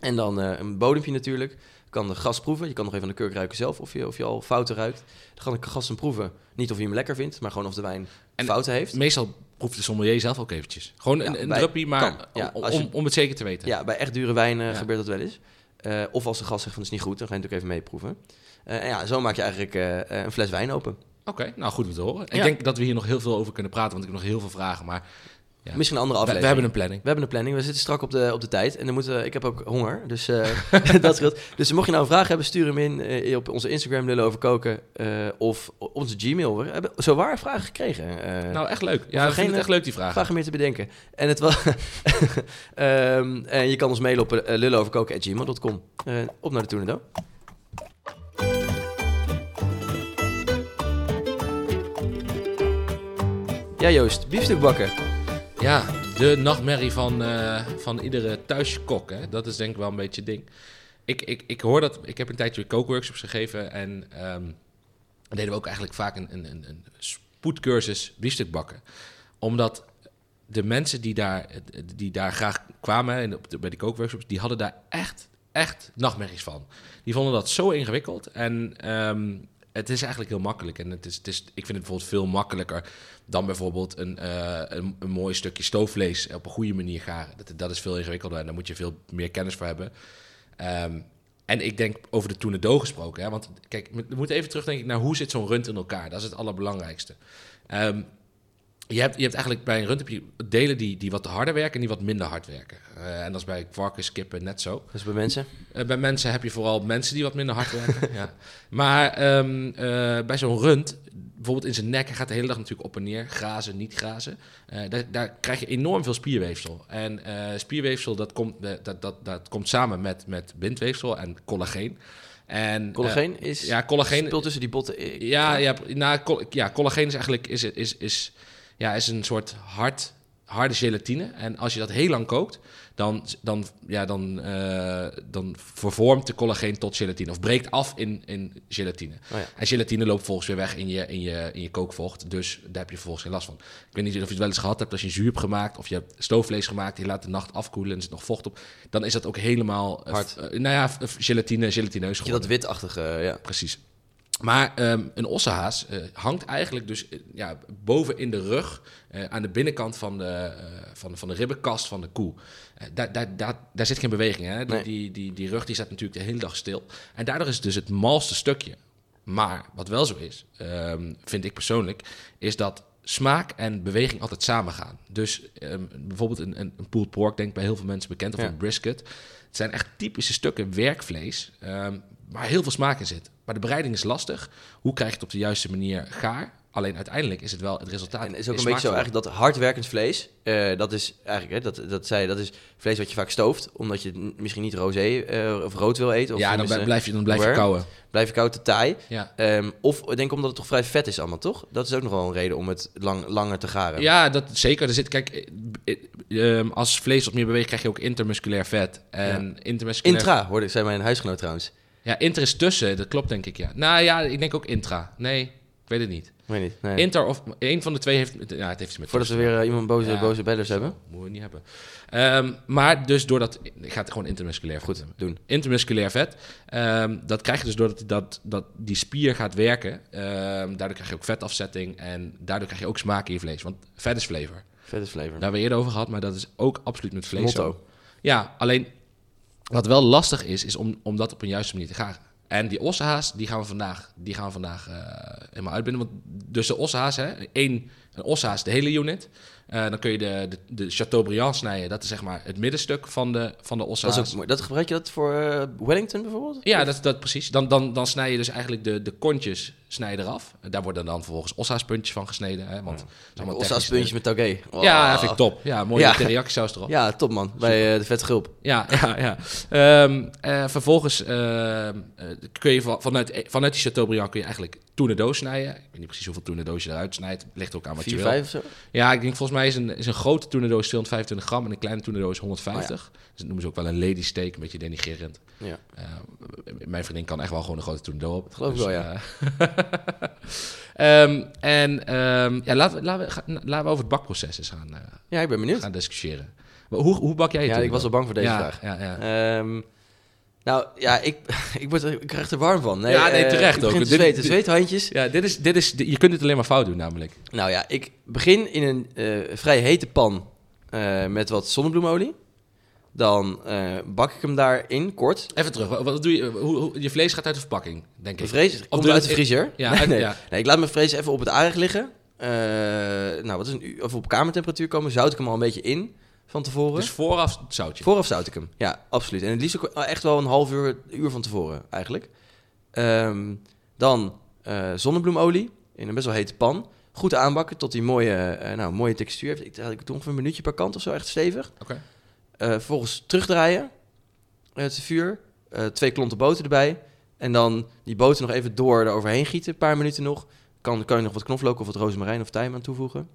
En dan eh, een bodempje natuurlijk. Kan de gast proeven. Je kan nog even aan de kurk ruiken zelf of je, of je al fouten ruikt. Dan kan de gast hem proeven. Niet of hij hem lekker vindt, maar gewoon of de wijn En- fouten heeft. Meestal proeft de sommelier zelf ook eventjes. Gewoon een, Ja, een bij- druppie, maar kan. Ja, om, je- om, om het zeker te weten. Ja, bij echt dure wijn Ja. gebeurt dat wel eens. Eh, of als de gast zegt van het is niet goed, dan ga je natuurlijk even meeproeven. Eh, en ja, zo maak je eigenlijk een fles wijn open. Oké, nou goed om te horen. Ik denk dat we hier nog heel veel over kunnen praten, want ik heb nog heel veel vragen. Maar Ja. Misschien een andere we, we aflevering. hebben een planning. We hebben een planning. We zitten strak op de, op de tijd. En dan moeten, ik heb ook honger. Dus eh, dat scheelt. Dus mocht je nou een vraag hebben, stuur hem in eh, op onze Instagram Lullen over koken. eh, of onze Gmail. We hebben zo waar vragen gekregen. Nou, echt leuk. Ja, geen, het echt leuk, die vragen. vragen meer te bedenken. En, het was, Ehm, en je kan ons mailen op uh, lullenoverkoken.gmail.com. Op naar de Tornado. Ja Joost, biefstuk bakken. Ja, de nachtmerrie van, eh, van iedere thuiskok. Hè? Dat is denk ik wel een beetje het ding. Ik, ik, ik hoor dat... Ik heb een tijdje kookworkshops gegeven. En ehm, deden we ook eigenlijk vaak een, een, een, een spoedcursus biefstuk bakken. Omdat de mensen die daar, die daar graag kwamen bij de kookworkshops... die hadden daar echt, echt nachtmerries van. Die vonden dat zo ingewikkeld. En ehm, het is eigenlijk heel makkelijk. En het is, het is, ik vind het bijvoorbeeld veel makkelijker dan bijvoorbeeld een, eh, een, een mooi stukje stoofvlees op een goede manier garen. Dat, dat is veel ingewikkelder en daar moet je veel meer kennis voor hebben. Ehm, en ik denk over de Tournedo gesproken. Hè, want kijk, we moeten even terugdenken naar hoe zit zo'n rund in elkaar. Dat is het allerbelangrijkste. Ehm, je, hebt, je hebt eigenlijk bij een rund heb je delen die, die wat harder werken en die wat minder hard werken. Eh, en dat is bij varkens, kippen net zo. Dus bij mensen. Eh, bij mensen heb je vooral mensen die wat minder hard werken. ja. Maar ehm, eh, bij zo'n rund, bijvoorbeeld in zijn nek, hij gaat de hele dag natuurlijk op en neer. Grazen, niet grazen. Eh, daar, daar krijg je enorm veel spierweefsel. En eh, spierweefsel, dat komt, eh, dat, dat, dat komt samen met, met bindweefsel en collageen. En, Collageen is ja, collageen. speelt tussen die botten. Ja, ja, nou, ja, collageen is eigenlijk is, is, is, ja, is een soort hard, harde gelatine. En als je dat heel lang kookt, dan, dan, ja, dan, eh, dan vervormt de collageen tot gelatine. Of breekt af in, in gelatine. Oh ja. En gelatine loopt volgens weer weg in je, in, je, in je kookvocht. Dus daar heb je vervolgens geen last van. Ik weet niet of je het wel eens gehad hebt als je zuur hebt gemaakt... of je hebt stoofvlees gemaakt, je laat de nacht afkoelen... en er zit nog vocht op. Dan is dat ook helemaal... eh, Hard. eh, nou ja, gelatine, gelatineus Heb je dat geworden. witachtige, ja. Precies. Maar ehm, een ossenhaas eh, hangt eigenlijk dus eh, ja, boven in de rug, eh, aan de binnenkant van de, van, van de ribbenkast van de koe. Daar, daar, daar, daar zit geen beweging. Hè? Die, Nee. die, die, die rug die staat natuurlijk de hele dag stil. En daardoor is het dus het malste stukje. Maar wat wel zo is, ehm, vind ik persoonlijk, is dat smaak en beweging altijd samen gaan. Dus ehm, bijvoorbeeld een, een, een pulled pork, denk ik bij heel veel mensen bekend, of Ja. een brisket. Het zijn echt typische stukken werkvlees waar heel veel smaak in zit. Maar de bereiding is lastig. Hoe krijg je het op de juiste manier gaar? Alleen uiteindelijk is het wel het resultaat. En het is ook een beetje zo eigenlijk dat hardwerkend vlees, eh, dat is eigenlijk, hè, dat, dat, zei, dat is vlees wat je vaak stooft, omdat je misschien niet rosé eh, of rood wil eten. Of Ja, dan blijf je, dan blijf je kouwen. blijf je koud te taai. Ja. Ehm, of ik denk omdat het toch vrij vet is allemaal, toch? Dat is ook nog wel een reden om het lang, langer te garen. Ja, dat zeker. Er zit, kijk, eh, eh, ehm, als vlees wat meer beweegt, krijg je ook intermusculair vet. En intermusculair... Intra, hoorde ik, zei mijn huisgenoot trouwens. Ja, inter is tussen, dat klopt denk ik, ja. Nou ja, ik denk ook intra. Nee, ik weet het niet. Weet niet. Nee. Inter of een van de twee heeft... Ja, het heeft iets met Voordat we weer eh, iemand boze, Ja, boze bellers hebben. Moeten we niet hebben. Ehm, maar dus doordat... Ik ga het gewoon intermusculair Goed, vet doen. Intermusculair vet. ehm, dat krijg je dus doordat dat, dat die spier gaat werken. Ehm, daardoor krijg je ook vetafzetting. En daardoor krijg je ook smaak in je vlees. Want vet is flavor. Vet is flavor. Daar hebben we eerder over gehad. Maar dat is ook absoluut met vlees Motto. zo. Ja, alleen wat wel lastig is, is om, om dat op een juiste manier te garen. En die ossenhaas, die gaan we vandaag, die gaan we vandaag eh, helemaal uitbinden. Want dus de ossenhaas, hè, één, een ossenhaas, de hele unit. Eh, dan kun je de, de, de Chateaubriand snijden. Dat is zeg maar het middenstuk van de, van de Dat, ossenhaas. is ook mooi. dat gebruik je dat voor eh, Wellington bijvoorbeeld? Ja, dat, dat precies. Dan, dan, dan snij je dus eigenlijk de, de kontjes snij je eraf. Daar worden dan vervolgens ossaaspuntjes van gesneden. Hè, want Of technisch. puntjes met. Oh. Ja, dat vind ik top. Ja, mooie Ja. teriyaki saus erop. Ja, top man. Bij eh, de vet gulp. Ja, ja, ja. Ehm, eh, vervolgens ehm, eh, kun je van- vanuit, vanuit die Chateaubriand kun je eigenlijk tournedoos snijden. Ik weet niet precies hoeveel tournedoos je eruit snijdt. Ligt ook aan wat 4, je wil. 5 of zo. Ja, ik denk volgens mij is een, is een grote tournedoos 225 gram en een kleine tournedoos 150. Dus dat noemen ze ook wel een lady steak, een beetje denigrerend. Ja. Mijn vriendin kan echt wel gewoon een grote tournedoos op. geloof ik wel, ja. eh, ehm, en ehm, ja, laten, we, laten, we, gaan- laten we over het bakproces eens gaan, eh, Ja, ik ben benieuwd. gaan discussiëren. Maar hoe, hoe bak jij het? Ja, ik was al bang voor deze ja, vraag. Ja, ja. Ehm, nou, ja, ik, ik, word, ik krijg er warm van. Nee, Ja, nee, eh, terecht ook. te dit- Zweethandjes. Ja, dit is, dit is, je kunt het alleen maar fout doen namelijk. Nou ja, ik begin in een eh, vrij hete pan met wat zonnebloemolie. Dan eh, bak ik hem daarin kort. Even terug, wat, wat doe je? Hoe, hoe- je vlees gaat uit de verpakking, denk De ik. vrees komt doe uit het- de vriezer. Ja, nee, uit- nee. ja. nee, ik laat mijn vrees even op het aardig liggen. Eh, nou, wat is een uur, of op kamertemperatuur komen. Zout ik hem al een beetje in van tevoren. Dus vooraf het zoutje. Vooraf zout ik hem. Ja, absoluut. En het liefst ook echt wel een half uur, uur van tevoren eigenlijk. Ehm, dan eh, zonnebloemolie in een best wel hete pan. Goed aanbakken tot die mooie, nou, mooie textuur heeft. Ik, ik doe ongeveer een minuutje per kant of zo, echt stevig. Oké. Vervolgens terugdraaien, eh, het vuur. Eh, twee klonten boter erbij. En dan die boter nog even door eroverheen gieten, een paar minuten nog. Kan, kan je nog wat knoflook of wat rozemarijn of tijm aan toevoegen.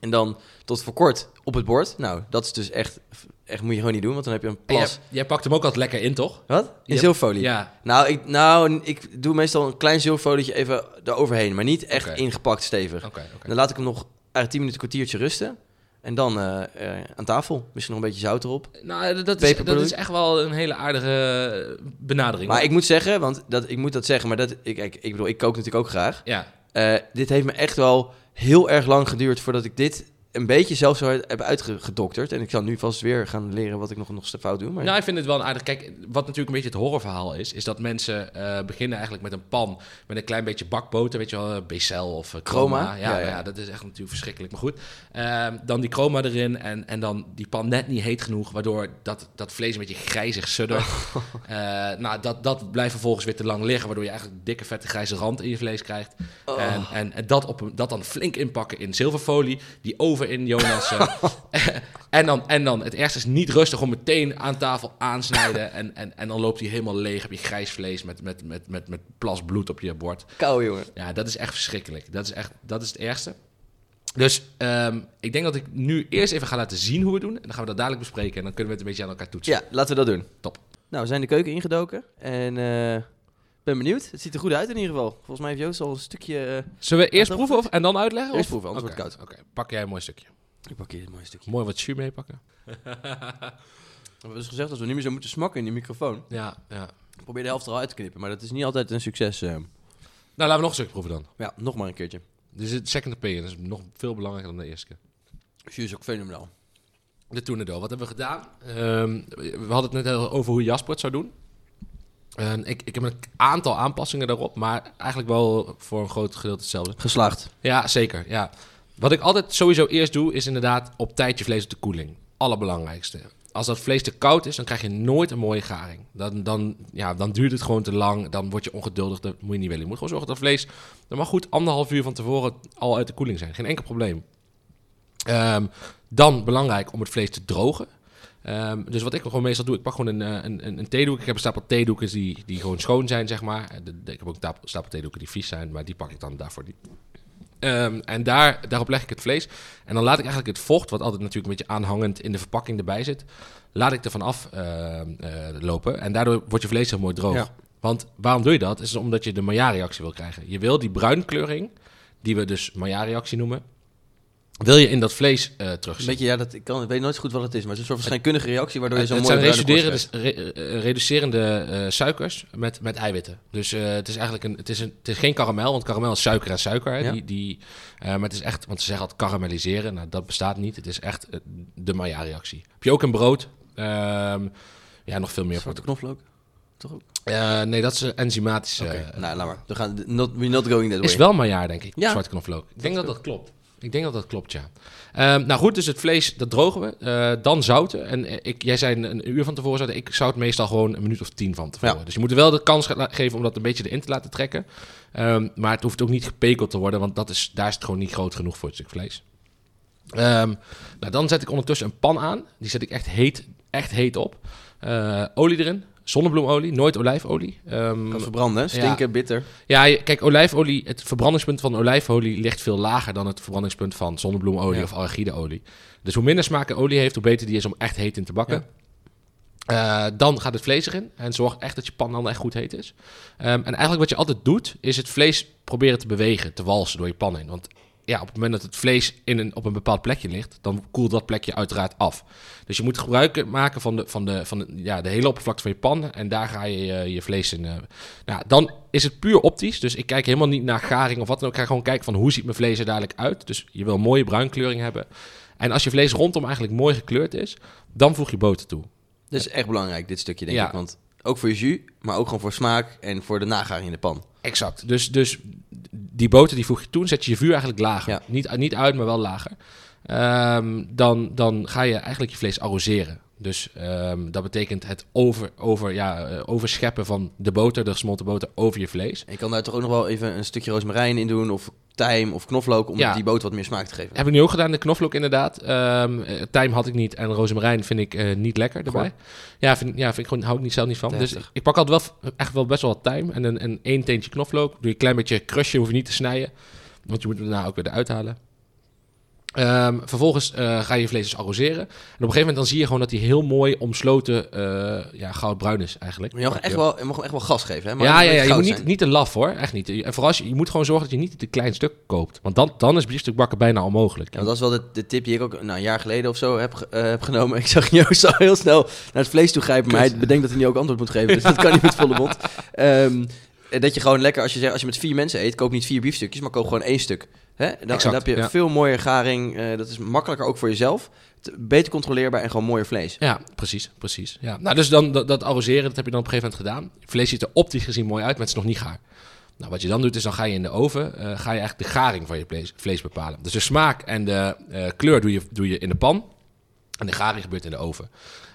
En dan tot voor kort op het bord. Nou, dat is dus echt, echt moet je gewoon niet doen, want dan heb je een jij, plas. jij pakt hem ook altijd lekker in, toch? Wat? In Je- zilverfolie? Ja. Nou ik, nou, ik doe meestal een klein zilverfolietje even eroverheen, maar niet echt ingepakt stevig. Oké. Dan laat ik hem nog eigenlijk 10 minuten, kwartiertje rusten. En dan eh, eh, aan tafel. Misschien nog een beetje zout erop. Nou, dat is, dat is echt wel een hele aardige benadering. Maar hoor. ik moet zeggen, want dat, ik moet dat zeggen, maar dat, ik, ik, ik bedoel, ik kook natuurlijk ook graag. Ja, Eh, dit heeft me echt wel heel erg lang geduurd voordat ik dit een beetje zelf zo heb uitgedokterd. En ik zal nu vast weer gaan leren wat ik nog, nog fout doe. Maar Nou, ik vind het wel een aardig. Kijk, wat natuurlijk een beetje het horrorverhaal is, is dat mensen eh, beginnen eigenlijk met een pan met een klein beetje bakboter, weet je wel, eh, Becel of eh, chroma. Chroma? Ja, Ja, ja. ja, dat is echt natuurlijk verschrikkelijk. Maar goed, Ehm, dan die chroma erin en, en dan die pan net niet heet genoeg, waardoor dat, dat vlees een beetje grijzig suddert. Nou, dat, dat blijft vervolgens weer te lang liggen, waardoor je eigenlijk dikke vette grijze rand in je vlees krijgt. Oh. En, en, en dat, op dat dan flink inpakken in zilverfolie, die over in Jonas. eh, en, dan, en dan, het ergste is niet rustig, gewoon meteen aan tafel aansnijden. En, en, en dan loopt hij helemaal leeg, heb je grijs vlees met, met, met, met, met plas bloed op je bord. kou, jongen. Ja, dat is echt verschrikkelijk. Dat is echt, dat is het ergste. Dus ehm, ik denk dat ik nu eerst even ga laten zien hoe we het doen. En dan gaan we dat dadelijk bespreken en dan kunnen we het een beetje aan elkaar toetsen. Ja, laten we dat doen. Top. Nou, we zijn de keuken ingedoken. En eh, ben benieuwd. Het ziet er goed uit in ieder geval. Volgens mij heeft Joost al een stukje... eh, Zullen we eerst proeven of, en dan uitleggen? Eerst of? proeven, anders wordt het Oké, pak jij een mooi stukje. ik pak hier een mooi stukje. Mooi wat jus meepakken. We hebben dus gezegd dat we niet meer zo moeten smakken in die microfoon. Ja, ja. Ik probeer de helft er al uit te knippen, maar dat is niet altijd een succes. eh. laten we nog een stukje proeven dan. Ja, nog maar een keertje. Dit is het second opinion. Dat is nog veel belangrijker dan de eerste keer. Jus is ook fenomenaal. De Tournedo. Wat hebben we gedaan? Ehm, we hadden het net over hoe Jasper het zou doen. En ik, ik heb een aantal aanpassingen daarop, maar eigenlijk wel voor een groot gedeelte hetzelfde. Geslaagd. Ja, zeker. Ja. Wat ik altijd sowieso eerst doe, is inderdaad op tijd je vlees op de koeling. Allerbelangrijkste. Als dat vlees te koud is, dan krijg je nooit een mooie garing. Dan, dan, ja, dan duurt het gewoon te lang. Dan word je ongeduldig. Dat moet je niet willen. Je moet gewoon zorgen dat vlees... Dat mag goed anderhalf uur van tevoren al uit de koeling zijn. Geen enkel probleem. Ehm, dan belangrijk om het vlees te drogen. Ehm, dus wat ik gewoon meestal doe, ik pak gewoon een, eh, een, een, een theedoek. Ik heb een stapel theedoeken die, die gewoon schoon zijn, zeg maar. De- de- ik heb ook een stapel, theedoeken die vies zijn, maar die pak ik dan daarvoor. Ehm, en daar, daarop leg ik het vlees. En dan laat ik eigenlijk het vocht, wat altijd natuurlijk een beetje aanhangend in de verpakking erbij zit, laat ik er vanaf eh, lopen. En daardoor wordt je vlees heel mooi droog. Ja. Want waarom doe je dat? Is omdat je de Maillard-reactie wil krijgen. Je wil die bruinkleuring, die we dus Maillard-reactie noemen, wil je in dat vlees eh Een terugzien. beetje, ja, dat, ik, kan, ik weet nooit goed wat het is, maar het is een soort verschijnkundige reactie waardoor je Het, zo'n het mooie zijn bruine korst reducerende, re- eh, reducerende eh, suikers met, met eiwitten. Dus eh, het is eigenlijk een, het is een, het is geen karamel, want karamel is suiker en suiker. Hè, Ja. die, die, eh, maar het is echt, want ze zeggen altijd karamelliseren. Nou, dat bestaat niet. Het is echt eh, de Maillard-reactie. Heb je ook in brood? Ehm, ja, nog veel meer. Zwarte knoflook. Toch ook? Eh, nee, dat is een enzymatische. Oké, eh, nou, laat maar. We gaan, not, we're not going that way. is wel Maillard, denk ik. Ja. Zwarte knoflook. Ik denk dat dat klopt. Ik denk dat dat klopt, ja. Ehm, nou goed, dus het vlees, dat drogen we. Eh, dan zouten. En eh, ik, jij zei een, een uur van tevoren zouten. Ik zout meestal gewoon een minuut of tien van tevoren. Ja. Dus je moet er wel de kans ge- geven om dat een beetje erin te laten trekken. Ehm, maar het hoeft ook niet gepekeld te worden, want dat is, daar is het gewoon niet groot genoeg voor het stuk vlees. Ehm, nou, dan zet ik ondertussen een pan aan. Die zet ik echt heet, echt heet op. Eh, olie erin. Zonnebloemolie, nooit olijfolie. Ehm, Kan verbranden, stinken, bitter. ja, kijk, olijfolie, het verbrandingspunt van olijfolie ligt veel lager dan het verbrandingspunt van zonnebloemolie Ja. of arachideolie. Dus hoe minder smaak een olie heeft, hoe beter die is om echt heet in te bakken. Eh, dan gaat het vlees erin en zorg echt dat je pan dan echt goed heet is. Ehm, en eigenlijk wat je altijd doet, is het vlees proberen te bewegen, te walsen door je pan heen. Want ja, op het moment dat het vlees in een, op een bepaald plekje ligt, dan koelt dat plekje uiteraard af. Dus je moet gebruik maken van de, van de, van de, ja, de hele oppervlakte van je pan en daar ga je je, je vlees in. eh, nou, dan is het puur optisch, dus ik kijk helemaal niet naar garing of wat dan ook. Ik ga gewoon kijken van hoe ziet mijn vlees er dadelijk uit. Dus je wil een mooie bruinkleuring hebben. En als je vlees rondom eigenlijk mooi gekleurd is, dan voeg je boter toe. Dat is echt belangrijk, dit stukje, denk Ja. ik. Want ook voor je jus, maar ook gewoon voor smaak en voor de nagaring in de pan. Exact. Dus, dus die boter die voeg je toe, zet je je vuur eigenlijk lager. Ja. Niet, niet uit, maar wel lager. Ehm, dan, dan ga je eigenlijk je vlees arroseren. Dus ehm, dat betekent het over, over, ja, eh, overscheppen van de boter, de gesmolten boter, over je vlees. En je kan daar toch ook nog wel even een stukje rozemarijn in doen, of tijm of knoflook, om Ja. die boter wat meer smaak te geven. Heb ik nu ook gedaan, de knoflook inderdaad. Eh, tijm had ik niet en rozemarijn vind ik eh, niet lekker erbij. Ja, vind, ja, vind ik gewoon, hou ik niet, zelf niet van. Dus ik pak altijd wel, echt wel best wel wat tijm en een, een één teentje knoflook. Doe je een klein beetje crushen, hoef je niet te snijden. Want je moet het daarna ook weer eruit halen. Ehm, vervolgens eh, ga je vlees dus arroseren. En op een gegeven moment dan zie je gewoon dat hij heel mooi omsloten eh, ja, goudbruin is eigenlijk. Maar je mag, echt wel, je mag hem echt wel gas geven, hè? Maar ja, ja, ja, je moet niet, niet te laf hoor, echt niet. En vooral, je, je moet gewoon zorgen dat je niet te klein stuk koopt. Want dan, dan is biefstuk bakken bijna onmogelijk. Ja, dat is wel de, de tip die ik ook nou, een jaar geleden of zo heb, eh, heb genomen. Ik zag Joost al heel snel naar het vlees toe grijpen, maar hij bedenkt dat hij nu ook antwoord moet geven. Dus dat kan niet met volle mond. Ehm, dat je gewoon lekker, als je, als je met vier mensen eet, koop niet vier biefstukjes, maar koop gewoon één stuk. Hè? Dan, Exact, dan heb je ja. veel mooier garing. eh, dat is makkelijker ook voor jezelf. Te- beter controleerbaar en gewoon mooier vlees. Ja, precies, precies. Ja. Nou, dus dan dat, dat arroseren, dat heb je dan op een gegeven moment gedaan. Het vlees ziet er optisch gezien mooi uit, maar het is nog niet gaar. Nou, wat je dan doet, is dan ga je in de oven, eh, ga je eigenlijk de garing van je vlees, vlees bepalen. Dus de smaak en de eh, kleur doe je, doe je in de pan. En de garing gebeurt in de oven.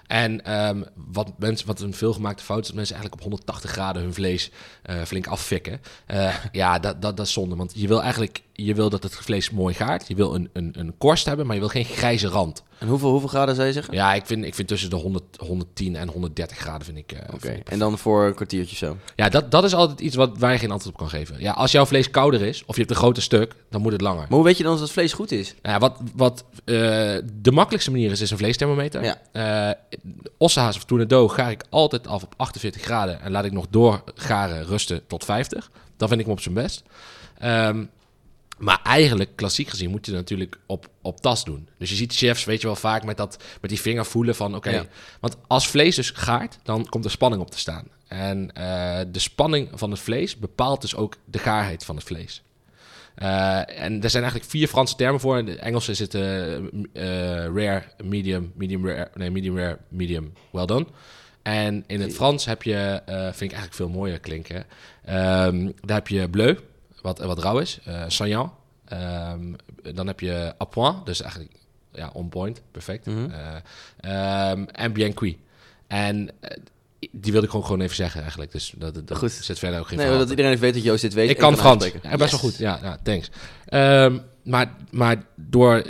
En ehm, wat, mensen, wat een veelgemaakte fout is, dat mensen eigenlijk op 180 graden hun vlees flink affikken. Ja, dat, dat, dat is zonde. Want je wil eigenlijk je wil dat het vlees mooi gaart. Je wil een, een, een korst hebben, maar je wil geen grijze rand. En hoeveel, hoeveel graden zou je zeggen? Ja, ik vind, ik vind tussen de 100, 110 en 130 graden vind ik. eh, Oké, en dan voor een kwartiertje zo. Ja, dat, dat is altijd iets wat, waar je geen antwoord op kan geven. Ja, als jouw vlees kouder is, of je hebt een groter stuk, dan moet het langer. Maar hoe weet je dan dat het vlees goed is? Ja, wat wat eh, de makkelijkste manier is, is een vleesthermometer. Ja. Eh, ossehaas of tournedo gaar ik altijd af op 48 graden en laat ik nog doorgaren rusten tot 50. Dan vind ik hem op zijn best. Ehm, Maar eigenlijk, klassiek gezien, moet je het natuurlijk op, op tas doen. Dus je ziet chefs, weet je wel, vaak met, dat, met die vinger voelen van... oké, Ja. want als vlees dus gaart, dan komt er spanning op te staan. En eh, de spanning van het vlees bepaalt dus ook de gaarheid van het vlees. Eh, en er zijn eigenlijk vier Franse termen voor. In de Engelse is het eh, rare, medium, medium rare, nee, medium rare, medium well done. En in het Frans heb je, vind ik eigenlijk veel mooier klinken. Ehm, daar heb je bleu, wat, wat rauw is. Ehm, dan heb je à point, dus eigenlijk ja, on point, perfect. Ehm, en bien. En eh, die wilde ik gewoon, gewoon even zeggen eigenlijk. Dus dat, dat, Goed. zit verder ook geen Nee, dat iedereen even weet dat Joost dit weet. ik en kan Frans. Ja, best wel goed. Ja, ja thanks. Ehm, maar, maar door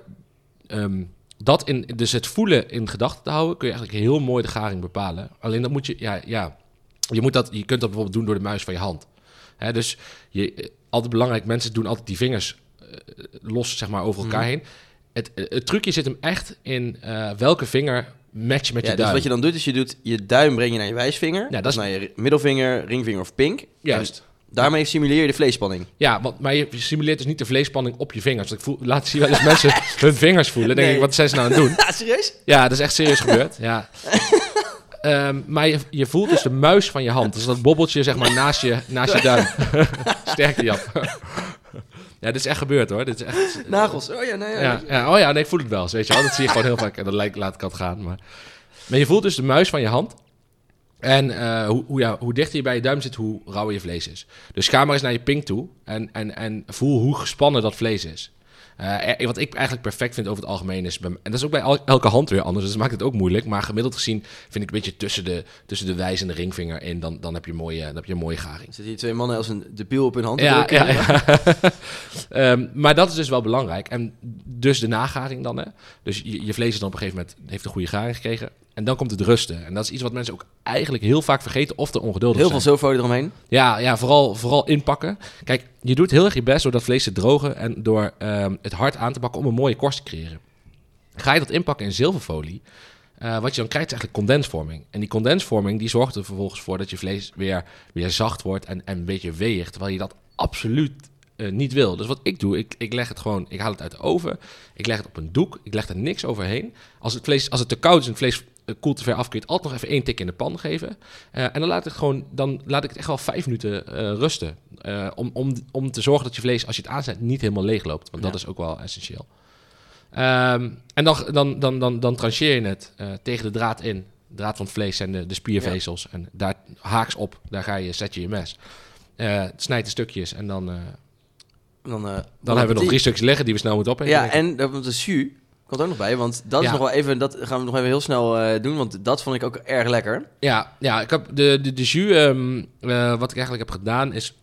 dat in, dus het voelen in gedachten te houden, kun je eigenlijk heel mooi de garing bepalen. Alleen dat moet je, ja, ja, je moet dat, je kunt dat bijvoorbeeld doen door de muis van je hand. Hè, dus je, altijd belangrijk, mensen doen altijd die vingers eh, los, zeg maar, over elkaar Mhm. heen. Het, eh, het trucje zit hem echt in eh, welke vinger match je met Ja, je dus duim. wat je dan doet, is je doet je duim breng je naar je wijsvinger. dat dat is- naar je middelvinger, ringvinger of pink. Juist. Daarmee simuleer je de vleesspanning. Ja, want, maar je simuleert dus niet de vleesspanning op je vingers. Ik voel, laat zie wel eens mensen hun vingers voelen. Dan denk Nee. ik, wat zijn ze nou aan het doen? Ja, serieus? Ja, dat is echt serieus gebeurd. Ja. Ehm, maar je, je voelt dus de muis van je hand. Dus dat bobbeltje zeg maar naast je, naast je duim. Sterkte, Jap. ja, dit is echt gebeurd hoor. Dit is echt, Nagels. Oh ja, nee, ja. ja, ja, oh ja, nee, ik voel het wel. Weet je wel. Dat zie je gewoon heel vaak. En dat lijkt, laat ik het gaan. Maar, maar je voelt dus de muis van je hand. En eh, hoe, hoe, ja, hoe dichter je bij je duim zit, hoe rauwer je vlees is. Dus ga maar eens naar je pink toe en, en, en voel hoe gespannen dat vlees is. Eh, wat ik eigenlijk perfect vind over het algemeen is... en dat is ook bij elke hand weer anders, dus dat maakt het ook moeilijk. Maar gemiddeld gezien vind ik een beetje tussen de, tussen de wijs en de ringvinger in... dan, dan, heb, je een mooie, dan heb je een mooie garing. Zitten hier twee mannen als een debiel op hun hand te Ja, drukken? ja, ja. Ehm, maar dat is dus wel belangrijk. En dus de nagaring dan. Hè? Dus je, je vlees is dan op een gegeven moment heeft een goede garing gekregen. En dan komt het rusten. En dat is iets wat mensen ook eigenlijk heel vaak vergeten of te ongeduldig Heel veel zijn. sofolie eromheen. Ja, ja vooral, vooral inpakken. Kijk, je doet heel erg je best door dat vlees te drogen en door ehm, het hard aan te pakken om een mooie korst te creëren. Ga je dat inpakken in zilverfolie, eh, wat je dan krijgt is eigenlijk condensvorming. En die condensvorming die zorgt er vervolgens voor dat je vlees weer, weer zacht wordt en, en een beetje weegt, terwijl je dat absoluut eh, niet wil. Dus wat ik doe, ik, ik leg het gewoon, ik haal het uit de oven, ik leg het op een doek, ik leg er niks overheen. Als het, vlees, als het te koud is en het vlees koelt te ver af, kun je het altijd nog even één tik in de pan geven. Eh, en dan laat, ik gewoon, dan laat ik het echt wel vijf minuten eh, rusten. Eh, om, om, om te zorgen dat je vlees, als je het aanzet, niet helemaal leeg loopt. Want dat is ook wel essentieel. Ehm, en dan, dan, dan, dan, dan trancheer je het tegen de draad in. De draad van het vlees en de, de spiervezels. En daar haaks op, daar ga je, zet je je mes. Snijd de stukjes en dan, Dan, dan hebben we nog drie stukjes liggen die we snel moeten opeten. Ja, en dat- de jus komt ook nog bij, want dat is nog wel even, dat gaan we nog even heel snel eh, doen, want dat vond ik ook erg lekker. Ja, ja ik heb de, de, de jus, ehm, eh, wat ik eigenlijk heb gedaan, is...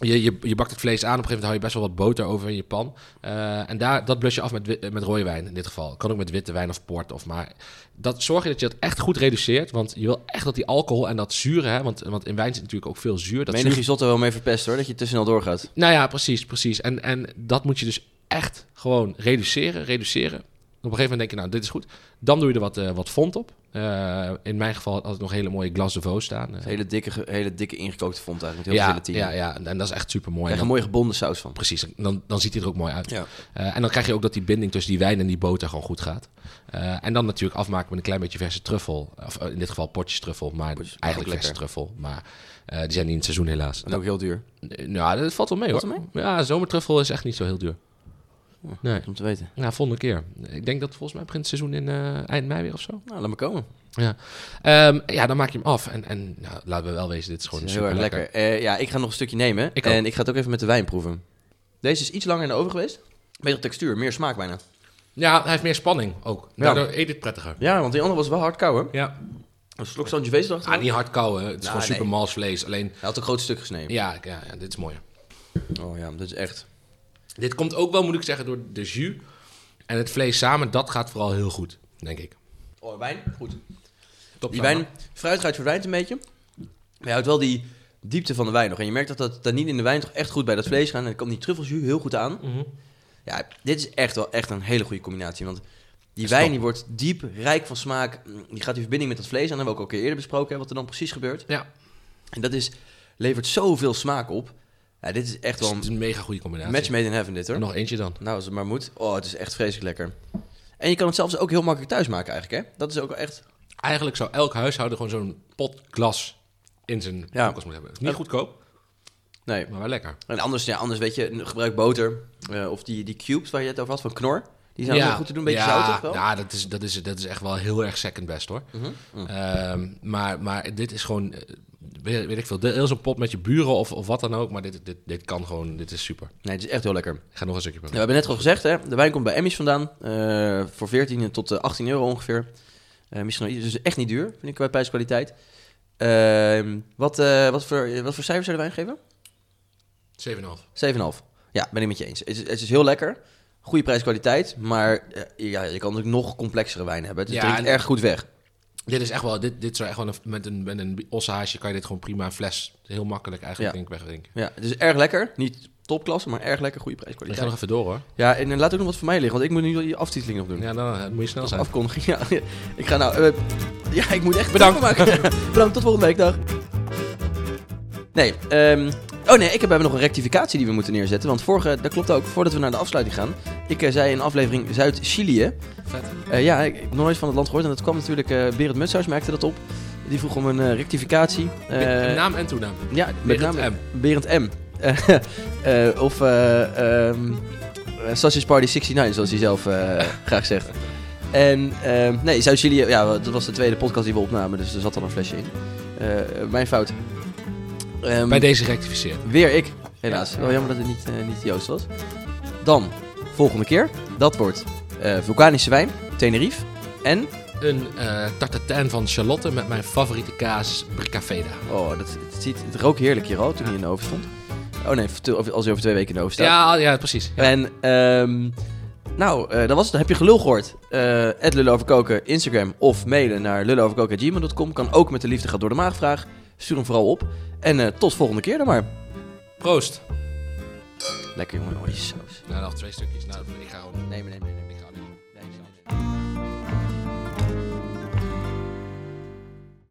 Je, je, je bakt het vlees aan, op een gegeven moment hou je best wel wat boter over in je pan. Eh, en daar, dat blus je af met, met rode wijn in dit geval. Kan ook met witte wijn of port. Of maar dat zorg je dat je dat echt goed reduceert. Want je wil echt dat die alcohol en dat zure, hè, want, want in wijn zit natuurlijk ook veel zuur. Dat Menig zuur- risotto wel mee verpest hoor, dat je te snel doorgaat. nou ja, precies, precies. En, en dat moet je dus echt gewoon reduceren, reduceren. Op een gegeven moment denk je, nou, dit is goed. Dan doe je er wat, eh, wat font op. Eh, in mijn geval had ik nog hele mooie glas de staan. Hele dikke, hele dikke ingekookte font eigenlijk, met heel veel ja, gelatine. ja, ja, en, dat is echt super mooi. Krijg een mooie gebonden saus van. Precies, dan, dan ziet hij er ook mooi uit. Ja. Eh, en dan krijg je ook dat die binding tussen die wijn en die boter gewoon goed gaat. En dan natuurlijk afmaken met een klein beetje verse truffel. Of in dit geval potjes truffel, maar Potjes, eigenlijk verse truffel. Maar die zijn niet in het seizoen helaas. En ook heel duur, Nou, dat valt wel mee hoor. Valt wel Ja, zomertruffel is echt niet zo heel duur. Nee, om te weten. nou, volgende keer. Ik denk dat volgens mij begint het seizoen in eh, eind mei weer of zo. Nou, laat me komen. Ehm, ja, dan maak je hem af. En, en nou, laten we wel wezen, dit is gewoon is super lekker. Eh, ja, ik ga nog een stukje nemen. Ik en ook. ik ga het ook even met de wijn proeven. Deze is iets langer in de oven geweest. Betere textuur, meer smaak bijna. Ja, hij heeft meer spanning ook. Ja. Daardoor eet het prettiger. Ja, want die andere was wel hard kouden. Ja. Een slok Sangiovese erachter. Ah, niet hard kouwen. Het is Nou, gewoon super nee. mals vlees. Alleen, Hij had een groot stuk gesneden. ja, ja, ja, dit is mooi. Oh ja, dat is echt... Dit komt ook wel, moet ik zeggen, door de jus en het vlees samen. Dat gaat vooral heel goed, denk ik. Oh, wijn? Goed. Top Die wijn, fruitigheid verdwijnt een beetje. Maar je houdt wel die diepte van de wijn nog. En je merkt dat dat tannine in de wijn toch echt goed bij dat vlees gaan. En dan komt die truffeljus heel goed aan. Mhm. Ja, dit is echt wel echt een hele goede combinatie. Want die wijn die wordt diep, rijk van smaak. Die gaat in verbinding met dat vlees aan. Dat hebben we ook al keer eerder besproken, hè, wat er dan precies gebeurt. Ja. En dat is, levert zoveel smaak op. Ja, dit is echt Het is, wel het is een mega goede combinatie. match made in heaven dit hoor. Nog eentje dan. Nou, als het maar moet. Oh, het is echt vreselijk lekker. En je kan het zelfs ook heel makkelijk thuis maken eigenlijk, hè? Dat is ook wel echt... Eigenlijk zou elk huishouden gewoon zo'n pot glas in zijn Ja. koelkast moeten hebben. Niet goedkoop, Nee. maar wel lekker. En anders, ja, anders weet je, gebruik boter. eh, of die, die cubes waar je het over had, van Knor. Die zijn ook wel goed te doen, een beetje ja, zoutig wel. Ja, dat is, dat, is, dat is echt wel heel erg second best hoor. Mhm. Ehm, maar, maar dit is gewoon, eh, weet, weet ik veel, deel zo'n pot met je buren of, of wat dan ook. Maar dit, dit, dit kan gewoon, dit is super. Nee, het is echt heel lekker. Ik ga nog een stukje Ja, we proberen. hebben net al gezegd, hè, de wijn komt bij Emmys vandaan. eh, voor 14 tot eh, 18 euro ongeveer. Eh, misschien nog iets, dus echt niet duur, vind ik bij prijskwaliteit. Ehm, wat, eh, wat, voor, wat voor cijfers zou de wijn geven? 7,5. 7,5. Ja, ben ik met je eens. Het is, het is heel lekker. Goede prijskwaliteit. Maar eh, ja, je kan natuurlijk nog complexere wijn hebben. Het Ja, drinkt erg goed weg. Dit is echt wel, dit, dit zou echt gewoon een, met een, met een ossehaasje kan je dit gewoon prima een fles heel makkelijk eigenlijk Ja. denk ik wegdrinken. Ja, het is erg lekker. Niet topklasse, maar erg lekker. Goede Ik ga prijskwaliteit. nog even door hoor. Ja, en eh, laat ook nog wat voor mij liggen. Want ik moet nu die aftiteling nog doen. Ja, dan eh, moet je snel zijn. Afkondiging. Ja, ik ga nou... eh, ja, ik moet echt... Bedankt. maken. Bedankt, tot volgende week. Dag. Nee, ehm, oh nee, ik heb, we hebben nog een rectificatie die we moeten neerzetten. Want vorige, dat klopt ook, voordat we naar de afsluiting gaan. Ik eh, zei in aflevering Zuid-Chilië. Vet. Eh, ja, ik, ik heb nog nooit van het land gehoord. En dat kwam natuurlijk, eh Berend Mutshuis merkte dat op. Die vroeg om een rectificatie. Eh, Naam en toenaam. ja, met Berend name M. Berend M. Of eh, Sausage Party 69, zoals hij zelf graag zegt. En ehm, nee, Zuid-Chilië, ja, dat was de tweede podcast die we opnamen, dus er zat al een flesje in. Mijn fout. Ehm, Bij deze rectificeerd. Weer ik, helaas. Wel jammer dat het niet, eh, niet Joost was. Dan, volgende keer, dat wordt eh, vulkanische wijn, Tenerife. En, Een tartatin van Charlotte met mijn favoriete kaas, Bricafeda. oh, dat, ziet, het rook heerlijk hier al toen hij in de oven stond. Oh nee, als hij over twee weken in de oven staat. Ja, ja, precies. Ja. En, ehm, nou, eh, dat was het. Dan heb je gelul gehoord. Eh Lullen over koken, Instagram of mailen naar lullenoverkoken.gmail.com. Kan ook met de liefde gaat door de maagvraag. Stuur hem vooral op. En eh, tot volgende keer dan maar. Proost. Lekker jongen, oh die saus. Nou, nog twee stukjes. Nou, ik ga gewoon... Nee, nee, nee. nee.